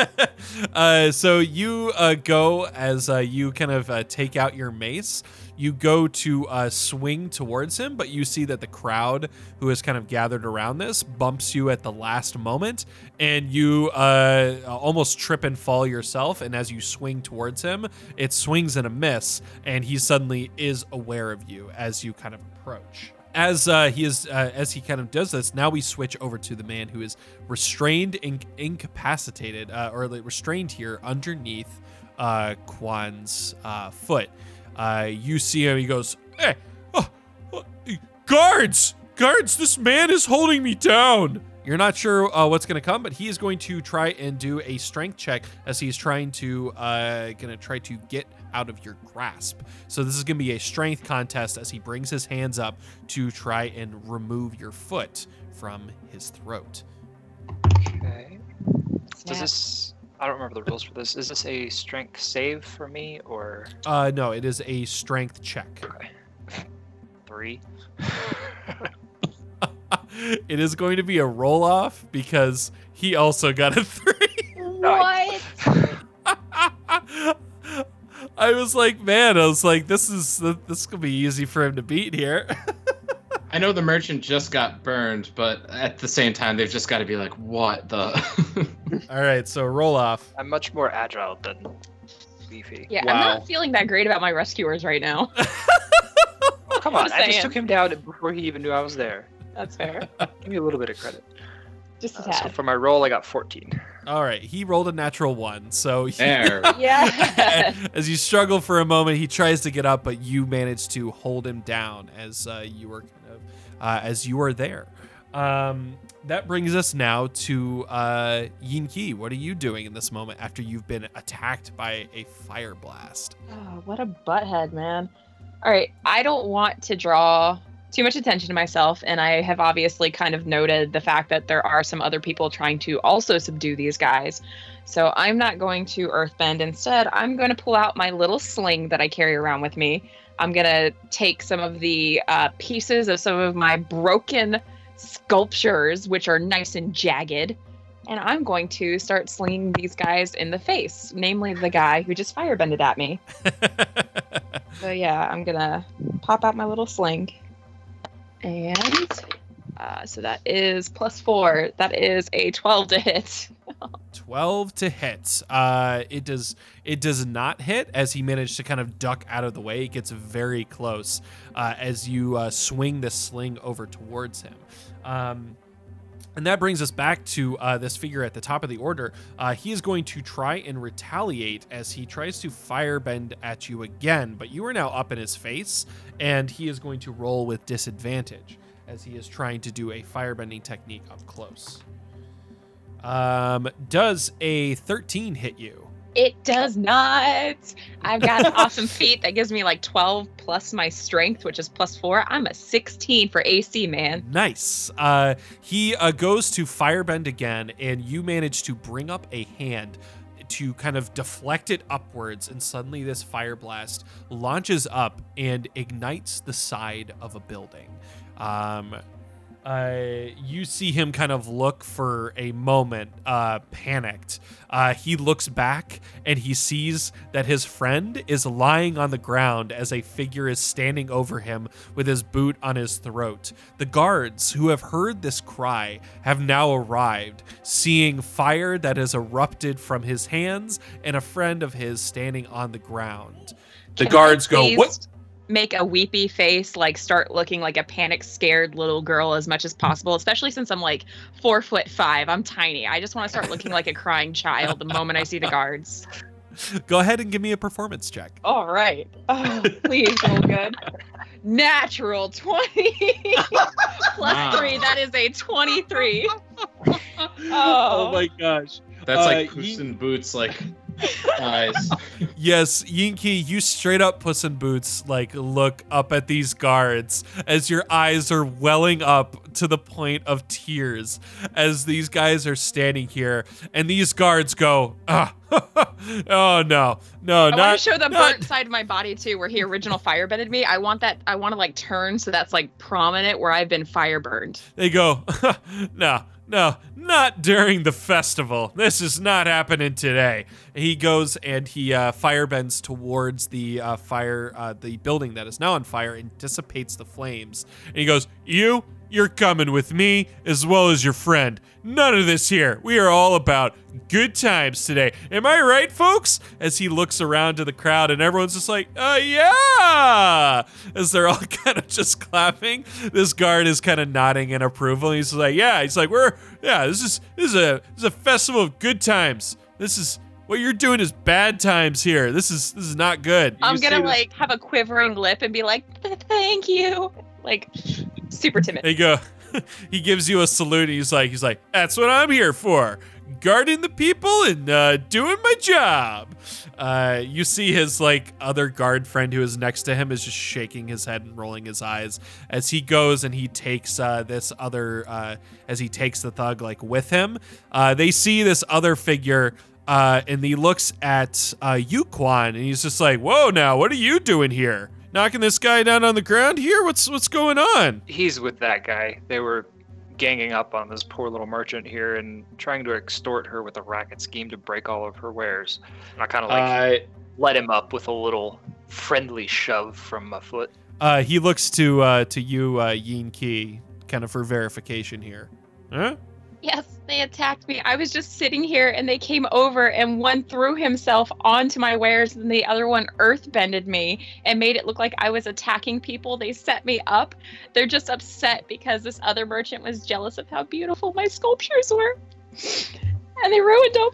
[laughs] uh, so you uh, go as uh, you kind of uh, take out your mace. You go to uh, swing towards him, but you see that the crowd who has kind of gathered around this bumps you at the last moment, and you uh, almost trip and fall yourself. And as you swing towards him, it swings and a miss, and he suddenly is aware of you as you kind of approach as uh, he is uh, as he kind of does this now we switch over to the man who is restrained and incapacitated uh, or restrained here underneath uh, uh, foot uh, you see him he goes hey oh, oh, guards guards this man is holding me down you're not sure uh, what's going to come but he is going to try and do a strength check as he's trying to uh, going to try to get out of your grasp so this is going to be a strength contest as he brings his hands up to try and remove your foot from his throat. Okay. Does this? I don't remember the rules for this. Is this a strength save for me or Uh, no, it is a strength check. okay? [laughs] Three. [laughs] it is going to be a roll off because he also got a [laughs] three. What? I was like, man, I was like, this is this could be easy for him to beat here. I know the merchant just got burned, but at the same time, they've just got to be like, what the? [laughs] All right, so roll off. I'm much more agile than Beefy. Yeah, I'm not feeling that great about my rescuers right now. Oh, [laughs] come on, Just I just took him down before he even knew I was there. That's fair. Give me a little bit of credit. Just a Uh, so for my roll, I got 14. All right, he rolled a natural one, so he, there. [laughs] [laughs] Yeah. [laughs] as you struggle for a moment, he tries to get up, but you manage to hold him down as uh, you were kind of uh, as you are there. Um, that brings us now to uh, Yin Ki. What are you doing in this moment after you've been attacked by a fire blast? Oh, what a butthead, man. All right, I don't want to draw too much attention to myself, and I have obviously kind of noted the fact that there are some other people trying to also subdue these guys. So I'm not going to earthbend. Instead, I'm going to pull out my little sling that I carry around with me. I'm going to take some of the uh, pieces of some of my broken sculptures, which are nice and jagged, and I'm going to start slinging these guys in the face, namely the guy who just firebended at me. [laughs] So yeah, I'm gonna pop out my little sling, and uh, so that is plus four. That is a twelve to hit. [laughs] 12 to hit. Uh, it does it does not hit as he managed to kind of duck out of the way. It gets very close uh, as you uh, swing the sling over towards him. Um, and that brings us back to uh, this figure at the top of the order. Uh, he is going to try and retaliate as he tries to firebend at you again, but you are now up in his face, and he is going to roll with disadvantage as he is trying to do a firebending technique up close. Um, does a 13 hit you? It does not. I've got an awesome [laughs] feat that gives me like 12 plus my strength, which is plus four. I'm a 16 for AC, man. Nice. Uh, he uh, goes to firebend again, and you manage to bring up a hand to kind of deflect it upwards, and suddenly this fire blast launches up and ignites the side of a building. Um, uh, you see him kind of look for a moment, uh, panicked. Uh, he looks back and he sees that his friend is lying on the ground as a figure is standing over him with his boot on his throat. The guards who have heard this cry have now arrived, seeing fire that has erupted from his hands and a friend of his standing on the ground. The Can guards go, What? Make a weepy face, like start looking like a panic scared little girl as much as possible, especially since I'm like four foot five. I'm tiny. I just want to start looking like a crying child the moment I see the guards. Go ahead and give me a performance check. All right. Oh, please roll good. Natural 20 [laughs] plus Wow. 3. That is a 23. [laughs] Oh Oh. my gosh. That's Uh, like ye- Puss in Boots, like eyes. Yes, Yin Ki, you straight up Puss in Boots like look up at these guards as your eyes are welling up to the point of tears as these guys are standing here and these guards go, ah, [laughs] oh no, no, no. I want to show the not- burnt side of my body too, where he original fire bended me. I want that. I want to like turn so that's like prominent where I've been fire burned. They go, [laughs] no, no, not during the festival. This is not happening today. He goes and he uh, firebends towards the uh, fire, uh, the building that is now on fire, and dissipates the flames. And he goes, "You, you're coming with me as well as your friend. None of this here. We are all about good times today. Am I right, folks?" As he looks around to the crowd, and everyone's just like, "Uh, yeah!" As they're all [laughs] kind of just clapping. This guard is kind of nodding in approval. He's like, "Yeah." He's like, "We're yeah. This is this is a this is a festival of good times. This is." What you're doing is bad times here. This is this is not good. I'm You gonna like have a quivering lip and be like, "Thank you," like super timid. There you go. [laughs] he gives you a salute. And he's like, he's like, that's what I'm here for, guarding the people and uh, doing my job. Uh, you see his like other guard friend who is next to him is just shaking his head and rolling his eyes as he goes and he takes uh, this other uh, as he takes the thug like with him. Uh, they see this other figure. Uh, and he looks at uh, Yuquan and he's just like, "Whoa, now what are you doing here? Knocking this guy down on the ground here? What's what's going on?" He's with that guy. They were ganging up on this poor little merchant here and trying to extort her with a racket scheme to break all of her wares. And I kind of like I let him up with a little friendly shove from my foot. Uh, he looks to uh, to you, uh, Yin Ki, kind of for verification here. Huh? Yes, they attacked me. I was just sitting here and they came over and one threw himself onto my wares and the other one earthbended me and made it look like I was attacking people. They set me up. They're just upset because this other merchant was jealous of how beautiful my sculptures were. And they ruined them.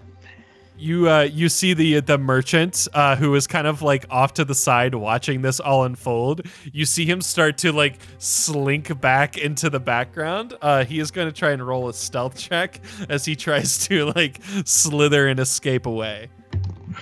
You uh, you see the the merchant uh, who is kind of like off to the side watching this all unfold. You see him start to like slink back into the background. Uh, he is going to try and roll a stealth check as he tries to like slither and escape away.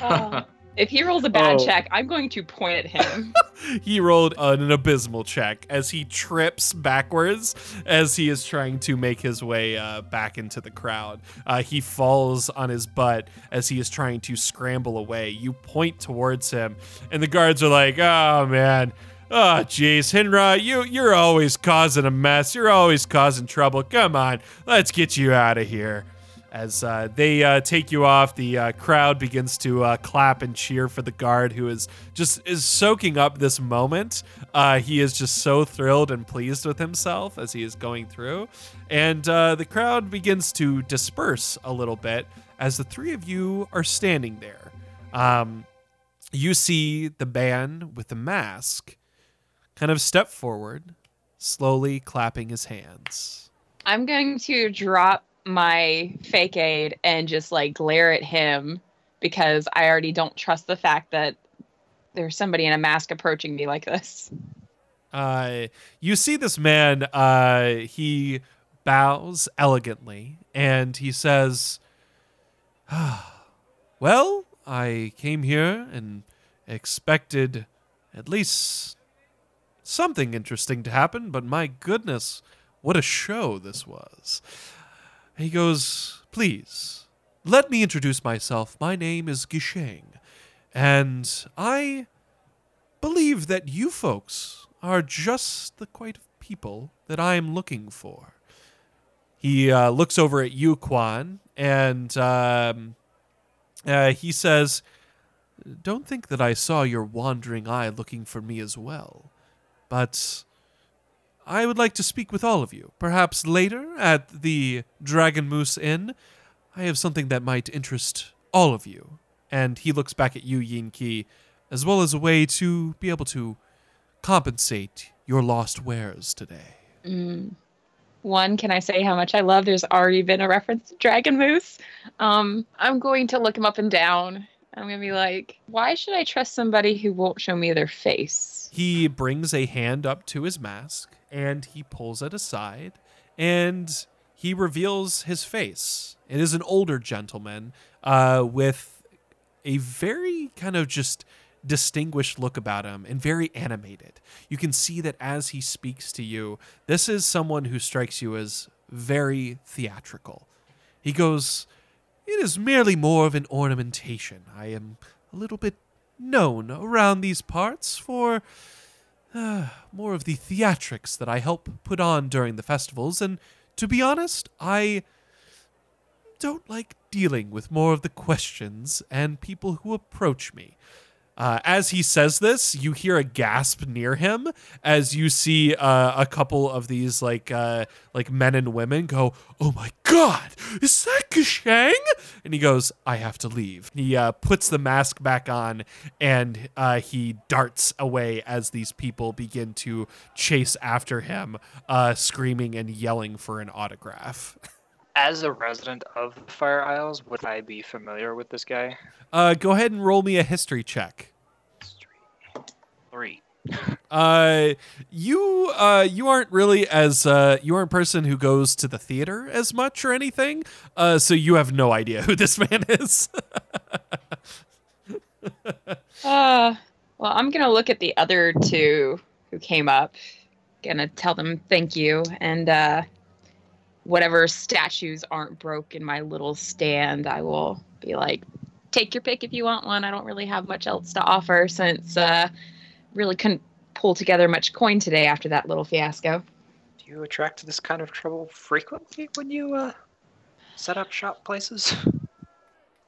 Oh. If he rolls a bad Oh. check, I'm going to point at him. [laughs] he rolled an abysmal check as he trips backwards as he is trying to make his way uh, back into the crowd. Uh, he falls on his butt as he is trying to scramble away. You point towards him, and the guards are like, "Oh man." Oh, jeez, Hinra, you, you're always causing a mess. You're always causing trouble. Come on, let's get you out of here. As uh, they uh, take you off, the uh, crowd begins to uh, clap and cheer for the guard, who is just is soaking up this moment. Uh, he is just so thrilled and pleased with himself as he is going through, and uh, the crowd begins to disperse a little bit as the three of you are standing there. Um, you see the man with the mask kind of step forward, slowly clapping his hands. I'm going to drop my fake aid and just like glare at him because I already don't trust the fact that there's somebody in a mask approaching me like this. Uh, you see this man, uh, he bows elegantly and he says, "Ah, [sighs] Well, I came here and expected at least something interesting to happen, but my goodness, what a show this was. He goes, Please, let me introduce myself. My name is Gisheng, and I believe that you folks are just the quite of people that I am looking for. He uh, looks over at you, Quan, and um, uh, he says, Don't think that I saw your wandering eye looking for me as well, but I would like to speak with all of you. Perhaps later at the Dragon Moose Inn, I have something that might interest all of you. And he looks back at you, Yin Ki, as well as a way to be able to compensate your lost wares today. Mm. One, can I say how much I love? There's already been a reference to Dragon Moose. Um, I'm going to look him up and down. I'm going to be like, why should I trust somebody who won't show me their face? He brings a hand up to his mask and he pulls it aside and he reveals his face. It is an older gentleman uh, with a very kind of just distinguished look about him and very animated. You can see that as he speaks to you, this is someone who strikes you as very theatrical. He goes, It is merely more of an ornamentation. I am a little bit known around these parts for uh, more of the theatrics that I help put on during the festivals, and to be honest, I don't like dealing with more of the questions and people who approach me. Uh, as he says this, you hear a gasp near him as you see uh, a couple of these like uh, like men and women go, "Oh my God, is that Kashang?" And he goes, "I have to leave." He uh, puts the mask back on and uh, he darts away as these people begin to chase after him, uh, screaming and yelling for an autograph. [laughs] As a resident of the Fire Isles, would I be familiar with this guy? Uh, go ahead and roll me a history check. History. Three. [laughs] Uh, you uh, you aren't really as uh, you aren't a person who goes to the theater as much or anything. Uh, so you have no idea who this man [laughs] is. [laughs] Uh, well, I'm gonna look at the other two who came up. Gonna tell them thank you and uh, whatever statues aren't broke in my little stand, I will be like, take your pick if you want one. I don't really have much else to offer since uh, really couldn't pull together much coin today after that little fiasco. Do you attract this kind of trouble frequently when you uh, set up shop places?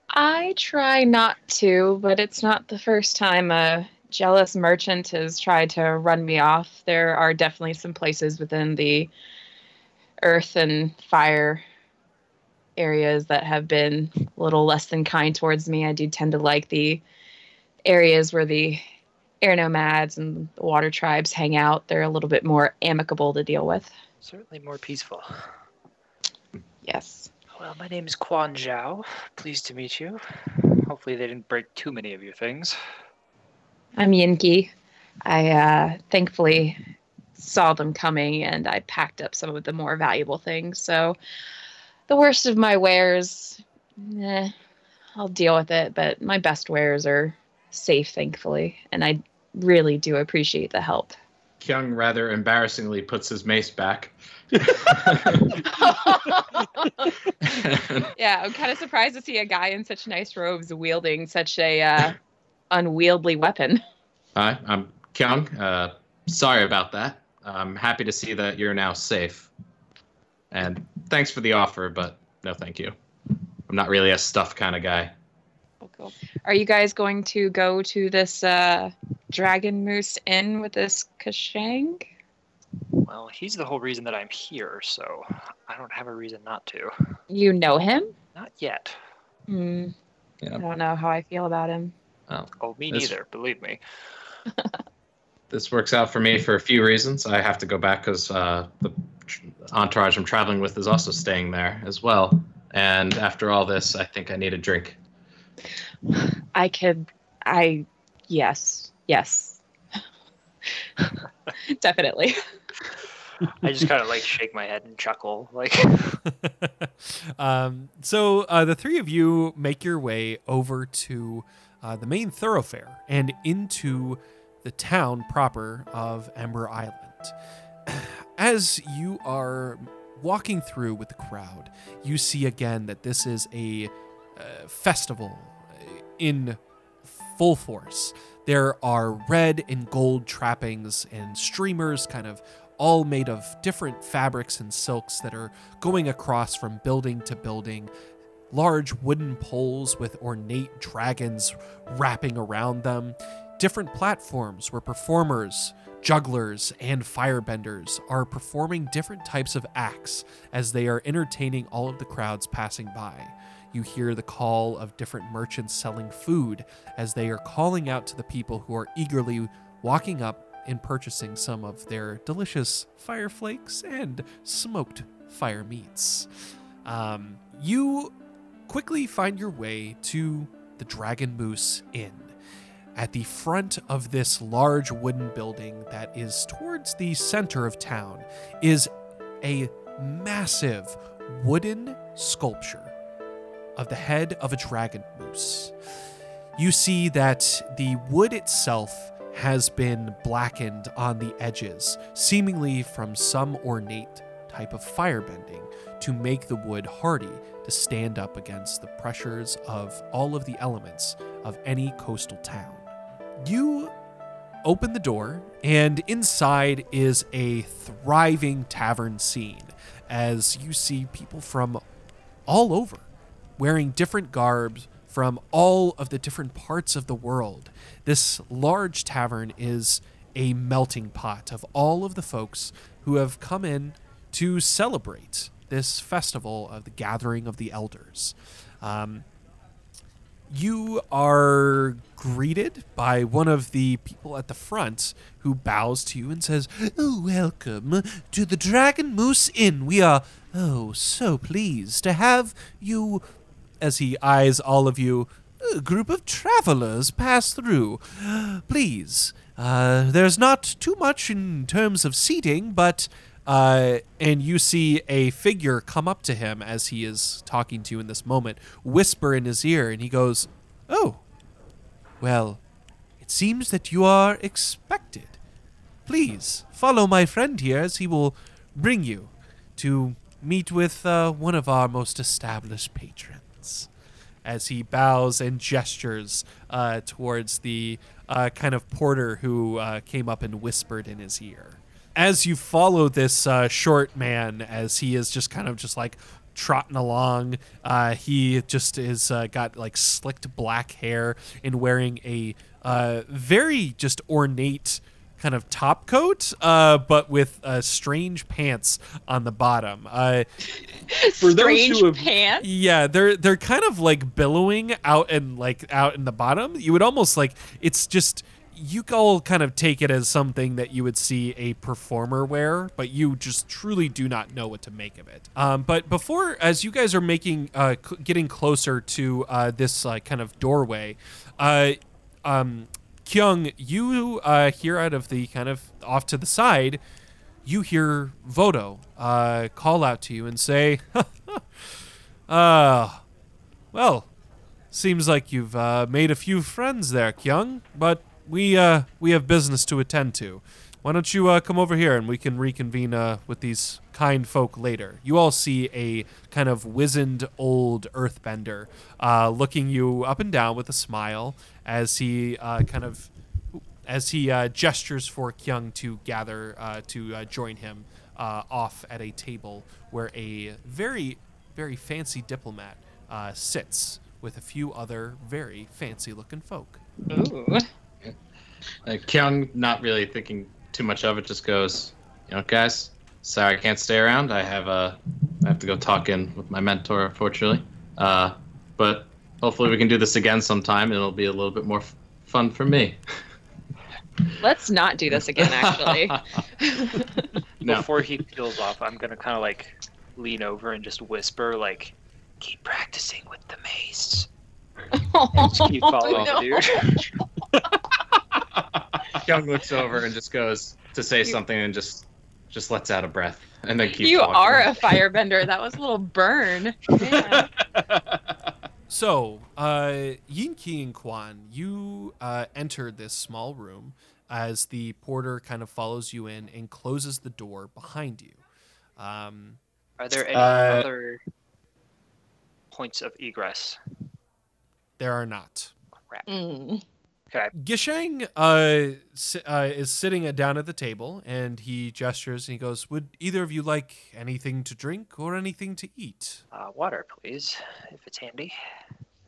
I try not to, but it's not the first time a jealous merchant has tried to run me off. There are definitely some places within the earth and fire areas that have been a little less than kind towards me. I do tend to like the areas where the air nomads and the water tribes hang out. They're a little bit more amicable to deal with. Certainly more peaceful. Yes. Well, my name is Quan Zhao. Pleased to meet you. Hopefully, they didn't break too many of your things. I'm Yin Ki. I uh, thankfully saw them coming and I packed up some of the more valuable things. So the worst of my wares, eh, I'll deal with it. But my best wares are safe, thankfully. And I really do appreciate the help. Kyung rather embarrassingly puts his mace back. [laughs] yeah, I'm kind of surprised to see a guy in such nice robes wielding such a uh, unwieldy weapon. Hi, I'm Kyung. Uh, sorry about that. I'm happy to see that you're now safe. And thanks for the offer, but no thank you. I'm not really a stuff kind of guy. Oh, cool. Are you guys going to go to this uh, Dragon Moose Inn with this Kashang? Well, he's the whole reason that I'm here, so I don't have a reason not to. You know him? Not yet. Hmm. Yeah. I don't know how I feel about him. Oh, me This- neither. Believe me. [laughs] This works out for me for a few reasons. I have to go back because uh, the entourage I'm traveling with is also staying there as well. And after all this, I think I need a drink. I could. I. Yes. Yes. [laughs] Definitely. I just kind of like shake my head and chuckle. Like, [laughs] um, so uh, the three of you make your way over to uh, the main thoroughfare and into the town proper of Ember Island. [clears throat] As you are walking through with the crowd, you see again that this is a uh, festival in full force. There are red and gold trappings and streamers, kind of all made of different fabrics and silks that are going across from building to building. Large wooden poles with ornate dragons wrapping around them. Different platforms where performers, jugglers, and firebenders are performing different types of acts as they are entertaining all of the crowds passing by. You hear the call of different merchants selling food as they are calling out to the people who are eagerly walking up and purchasing some of their delicious fire flakes and smoked fire meats. Um, you quickly find your way to the Dragon Moose Inn. At the front of this large wooden building that is towards the center of town is a massive wooden sculpture of the head of a dragon moose. You see that the wood itself has been blackened on the edges, seemingly from some ornate type of firebending to make the wood hardy to stand up against the pressures of all of the elements of any coastal town. You open the door, and inside is a thriving tavern scene as you see people from all over wearing different garbs from all of the different parts of the world. This large tavern is a melting pot of all of the folks who have come in to celebrate this festival of the gathering of the elders. Um, you are greeted by one of the people at the front who bows to you and says, oh, Welcome to the Dragon Moose Inn. We are, oh, so pleased to have you, as he eyes all of you, a group of travelers pass through. Please, uh, there's not too much in terms of seating, but. Uh, and you see a figure come up to him as he is talking to you in this moment, whisper in his ear, and he goes, Oh, well, it seems that you are expected. Please follow my friend here as he will bring you to meet with uh, one of our most established patrons. As he bows and gestures uh, towards the uh, kind of porter who uh, came up and whispered in his ear as you follow this uh, short man, as he is just kind of just like trotting along, uh, he just is uh, got like slicked black hair and wearing a uh, very just ornate kind of top coat, uh, but with uh, strange pants on the bottom. Uh, For those Strange who have- pants. yeah, they're they're kind of like billowing out and like out in the bottom. You would almost like it's just you all kind of take it as something that you would see a performer wear, but you just truly do not know what to make of it. Um, but before, as you guys are making uh, c- getting closer to uh, this uh, kind of doorway, uh, um, Kyung, you uh, hear out of the kind of off to the side, you hear Vodo uh, call out to you and say, "Ah, [laughs] well, seems like you've made a few friends there, Kyung, but we uh, we have business to attend to. Why don't you uh, come over here and we can reconvene uh, with these kind folk later? You all see a kind of wizened old earthbender uh, looking you up and down with a smile as he uh, kind of as he uh, gestures for Kyung to gather uh, to uh, join him uh, off at a table where a very very fancy diplomat uh, sits with a few other very fancy looking folk. Ooh. Uh, Kyung, not really thinking too much of it, just goes, you know, guys, sorry I can't stay around. I have uh, I have to go talk in with my mentor, unfortunately. Uh, but hopefully we can do this again sometime, and it'll be a little bit more f- fun for me. Let's not do this again, actually. [laughs] [laughs] No. Before he peels off, I'm gonna kind of like lean over and just whisper, like, "Keep practicing with the mace." [laughs] And just keep following no. the dude. Kyung looks over and just goes to say something and just just lets out a breath and then keeps You walking. are a firebender. That was a little burn. Man. [laughs] So, uh, Yin Ki and Quan, you uh, enter this small room as the porter kind of follows you in and closes the door behind you. Um, Are there any Uh, other points of egress? there are not. Crap. Mm. Okay. Gishang uh, si- uh, is sitting uh, down at the table and he gestures and he goes, Would either of you like anything to drink or anything to eat? Uh, water, please, if it's handy.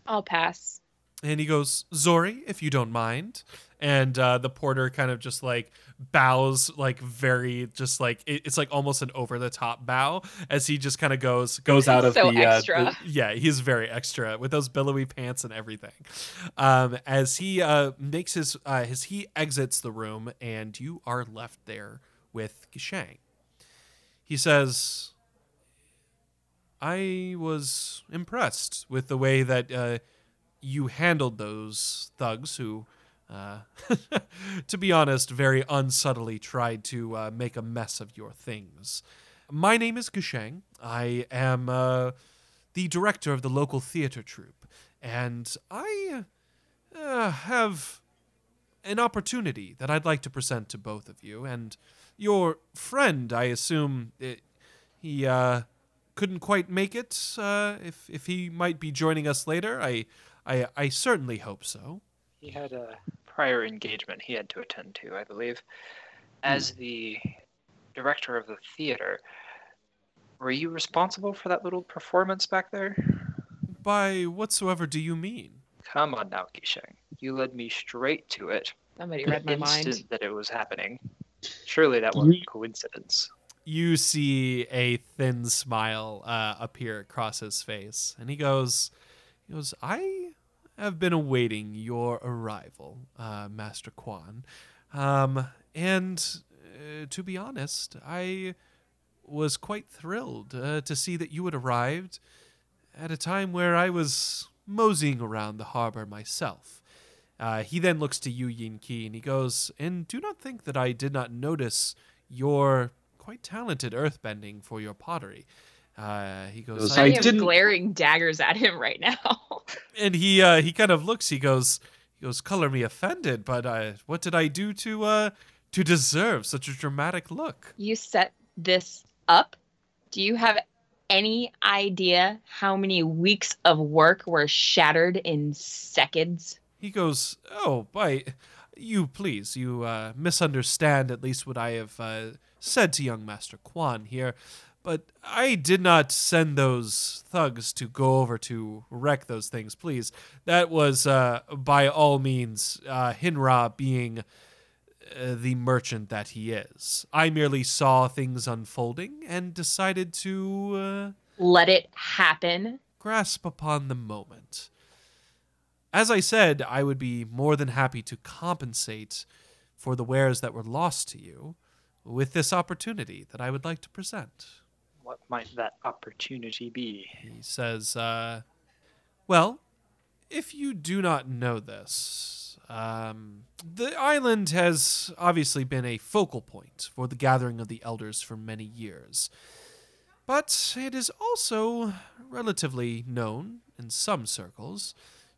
I'll pass. And he goes, Zori, if you don't mind. And uh, the porter kind of just like bows, like very, just like it, it's like almost an over the top bow as he just kind of goes goes out of So the, uh, extra. the- yeah, he's very extra with those billowy pants and everything. Um, as he uh, makes his uh, as he exits the room, and you are left there with Gishang. He says, I was impressed with the way that uh, you handled those thugs who, uh, [laughs] to be honest, very unsubtly tried to uh, make a mess of your things. My name is Gishang. I am uh, the director of the local theater troupe, and I uh, have an opportunity that I'd like to present to both of you. And your friend, I assume, it, he uh, couldn't quite make it. If if he might be joining us later, I I, I certainly hope so. He had a prior engagement he had to attend to, I believe. As the director of the theater, were you responsible for that little performance back there? By whatsoever do you mean? Come on now, Gishang. You led me straight to it. Somebody the read my instant mind. that it was happening. Surely that wasn't coincidence. You see a thin smile uh, appear across his face, and he goes, "He goes, I have been awaiting your arrival, uh, Master Quan, um, and uh, to be honest, I was quite thrilled uh, to see that you had arrived at a time where I was moseying around the harbor myself." Uh, he then looks to you, Yin Ki, and he goes, And do not think that I did not notice your quite talented earthbending for your pottery. Uh, he goes, Those I I, I am didn't- glaring daggers at him right now. [laughs] and he uh, he kind of looks. He goes, he goes, color me offended, but uh, what did I do to uh, to deserve such a dramatic look? you set this up. Do you have any idea how many weeks of work were shattered in seconds? He goes, oh, by you, please, you uh, misunderstand at least what I have uh, said to young Master Quan here. But I did not send those thugs to go over to wreck those things, please. That was, uh, by all means, uh, Hinra being uh, the merchant that he is. I merely saw things unfolding and decided to uh, Let it happen. grasp upon the moment. As I said, I would be more than happy to compensate for the wares that were lost to you with this opportunity that I would like to present. What might that opportunity be? He says, uh, Well, if you do not know this, um, the island has obviously been a focal point for the gathering of the elders for many years. But it is also relatively known in some circles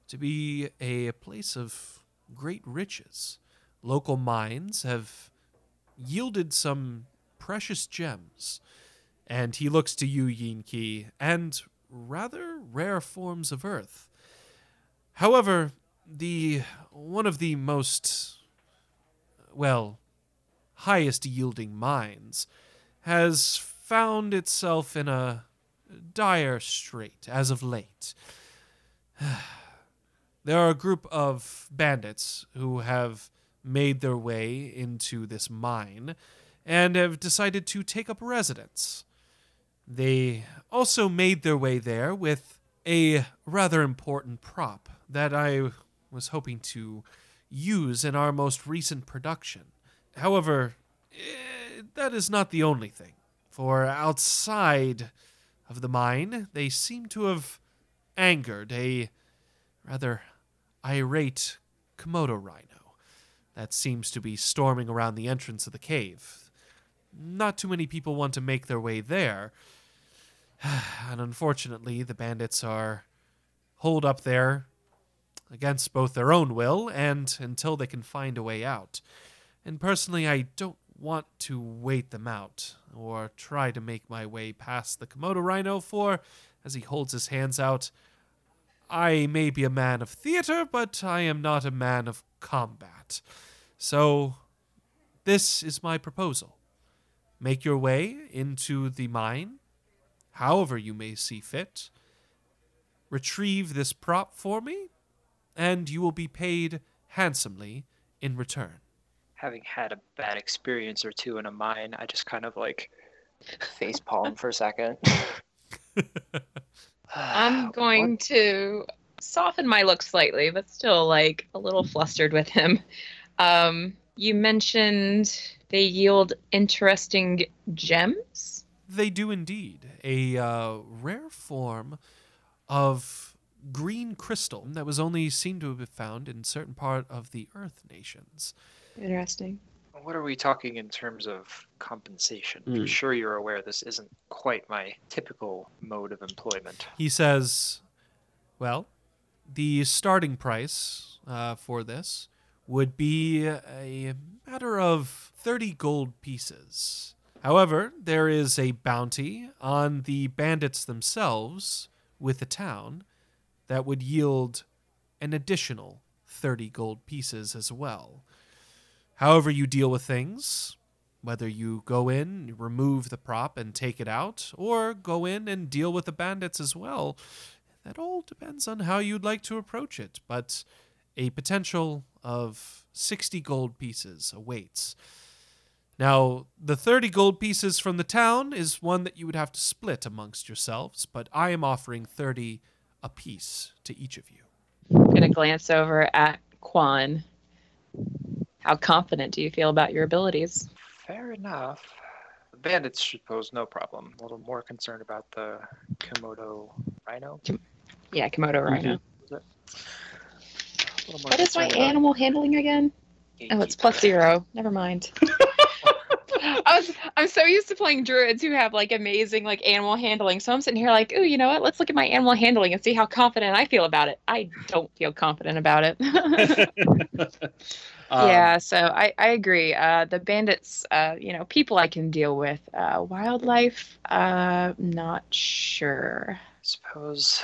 to be a place of great riches. Local mines have yielded some precious gems and he looks to you, Yin Ki, and rather rare forms of earth. However, the one of the most well highest yielding mines has found itself in a dire strait as of late. [sighs] there are a group of bandits who have made their way into this mine and have decided to take up residence. They also made their way there with a rather important prop that I was hoping to use in our most recent production. However, eh, that is not the only thing, for outside of the mine, they seem to have angered a rather irate Komodo rhino that seems to be storming around the entrance of the cave. Not too many people want to make their way there, [sighs] and unfortunately, the bandits are holed up there against both their own will and until they can find a way out. And personally, I don't want to wait them out or try to make my way past the Komodo rhino, for, as he holds his hands out, I may be a man of theater, but I am not a man of combat. So, this is my proposal. Make your way into the mine, however you may see fit. Retrieve this prop for me, and you will be paid handsomely in return. Having had a bad experience or two in a mine, I just kind of like face palm for a second. [laughs] [sighs] I'm going to soften my look slightly, but still like a little flustered with him. Um, you mentioned they yield interesting gems. They do indeed. A uh, rare form of green crystal that was only seen to have been found in certain part of the Earth nations. Interesting. What are we talking in terms of compensation? Hmm. I'm sure you're aware this isn't quite my typical mode of employment. He says, well, the starting price uh, for this would be a matter of 30 gold pieces. However, there is a bounty on the bandits themselves with the town that would yield an additional 30 gold pieces as well. However, you deal with things, whether you go in, remove the prop, and take it out, or go in and deal with the bandits as well, that all depends on how you'd like to approach it. But a potential of 60 gold pieces awaits. Now, the 30 gold pieces from the town is one that you would have to split amongst yourselves, but I am offering 30 apiece to each of you. I'm gonna glance over at Quan. How confident do you feel about your abilities? Fair enough. The bandits should pose no problem. A little more concerned about the Komodo rhino. Yeah, Komodo mm-hmm. Rhino. A little more What is my about animal handling again? Oh, it's plus zero. Never mind. [laughs] I was I'm so used to playing druids who have like amazing like animal handling. So I'm sitting here like, oh, you know what? Let's look at my animal handling and see how confident I feel about it. I don't feel confident about it. [laughs] [laughs] Um, yeah, so I, I agree. Uh, the bandits, uh, you know, people I can deal with. Uh, wildlife, uh, not sure. suppose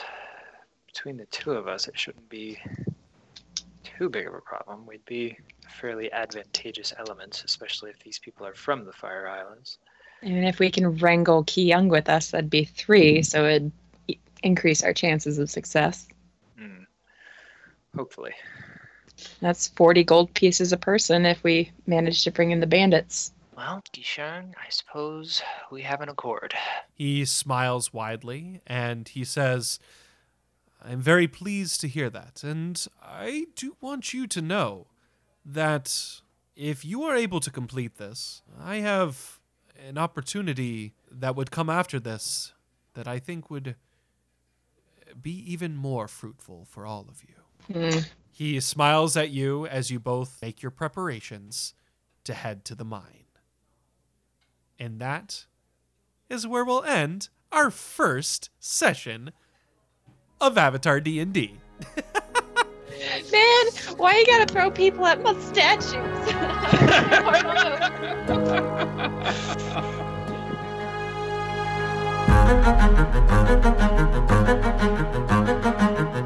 between the two of us, it shouldn't be too big of a problem. We'd be fairly advantageous elements, especially if these people are from the Fire Islands. And if we can wrangle Kyung with us, that'd be three, so it'd increase our chances of success. Hmm. Hopefully. That's 40 gold pieces a person if we manage to bring in the bandits. Well, Gishang, I suppose we have an accord. He smiles widely and he says, I'm very pleased to hear that. And I do want you to know that if you are able to complete this, I have an opportunity that would come after this that I think would be even more fruitful for all of you. Hmm. He smiles at you as you both make your preparations to head to the mine. And that is where we'll end our first session of Avatar D&D. [laughs] Man, why you gotta throw people at my statues?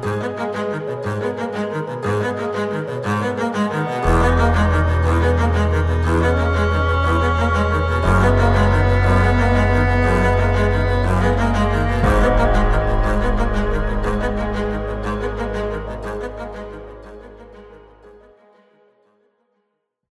[laughs] [laughs]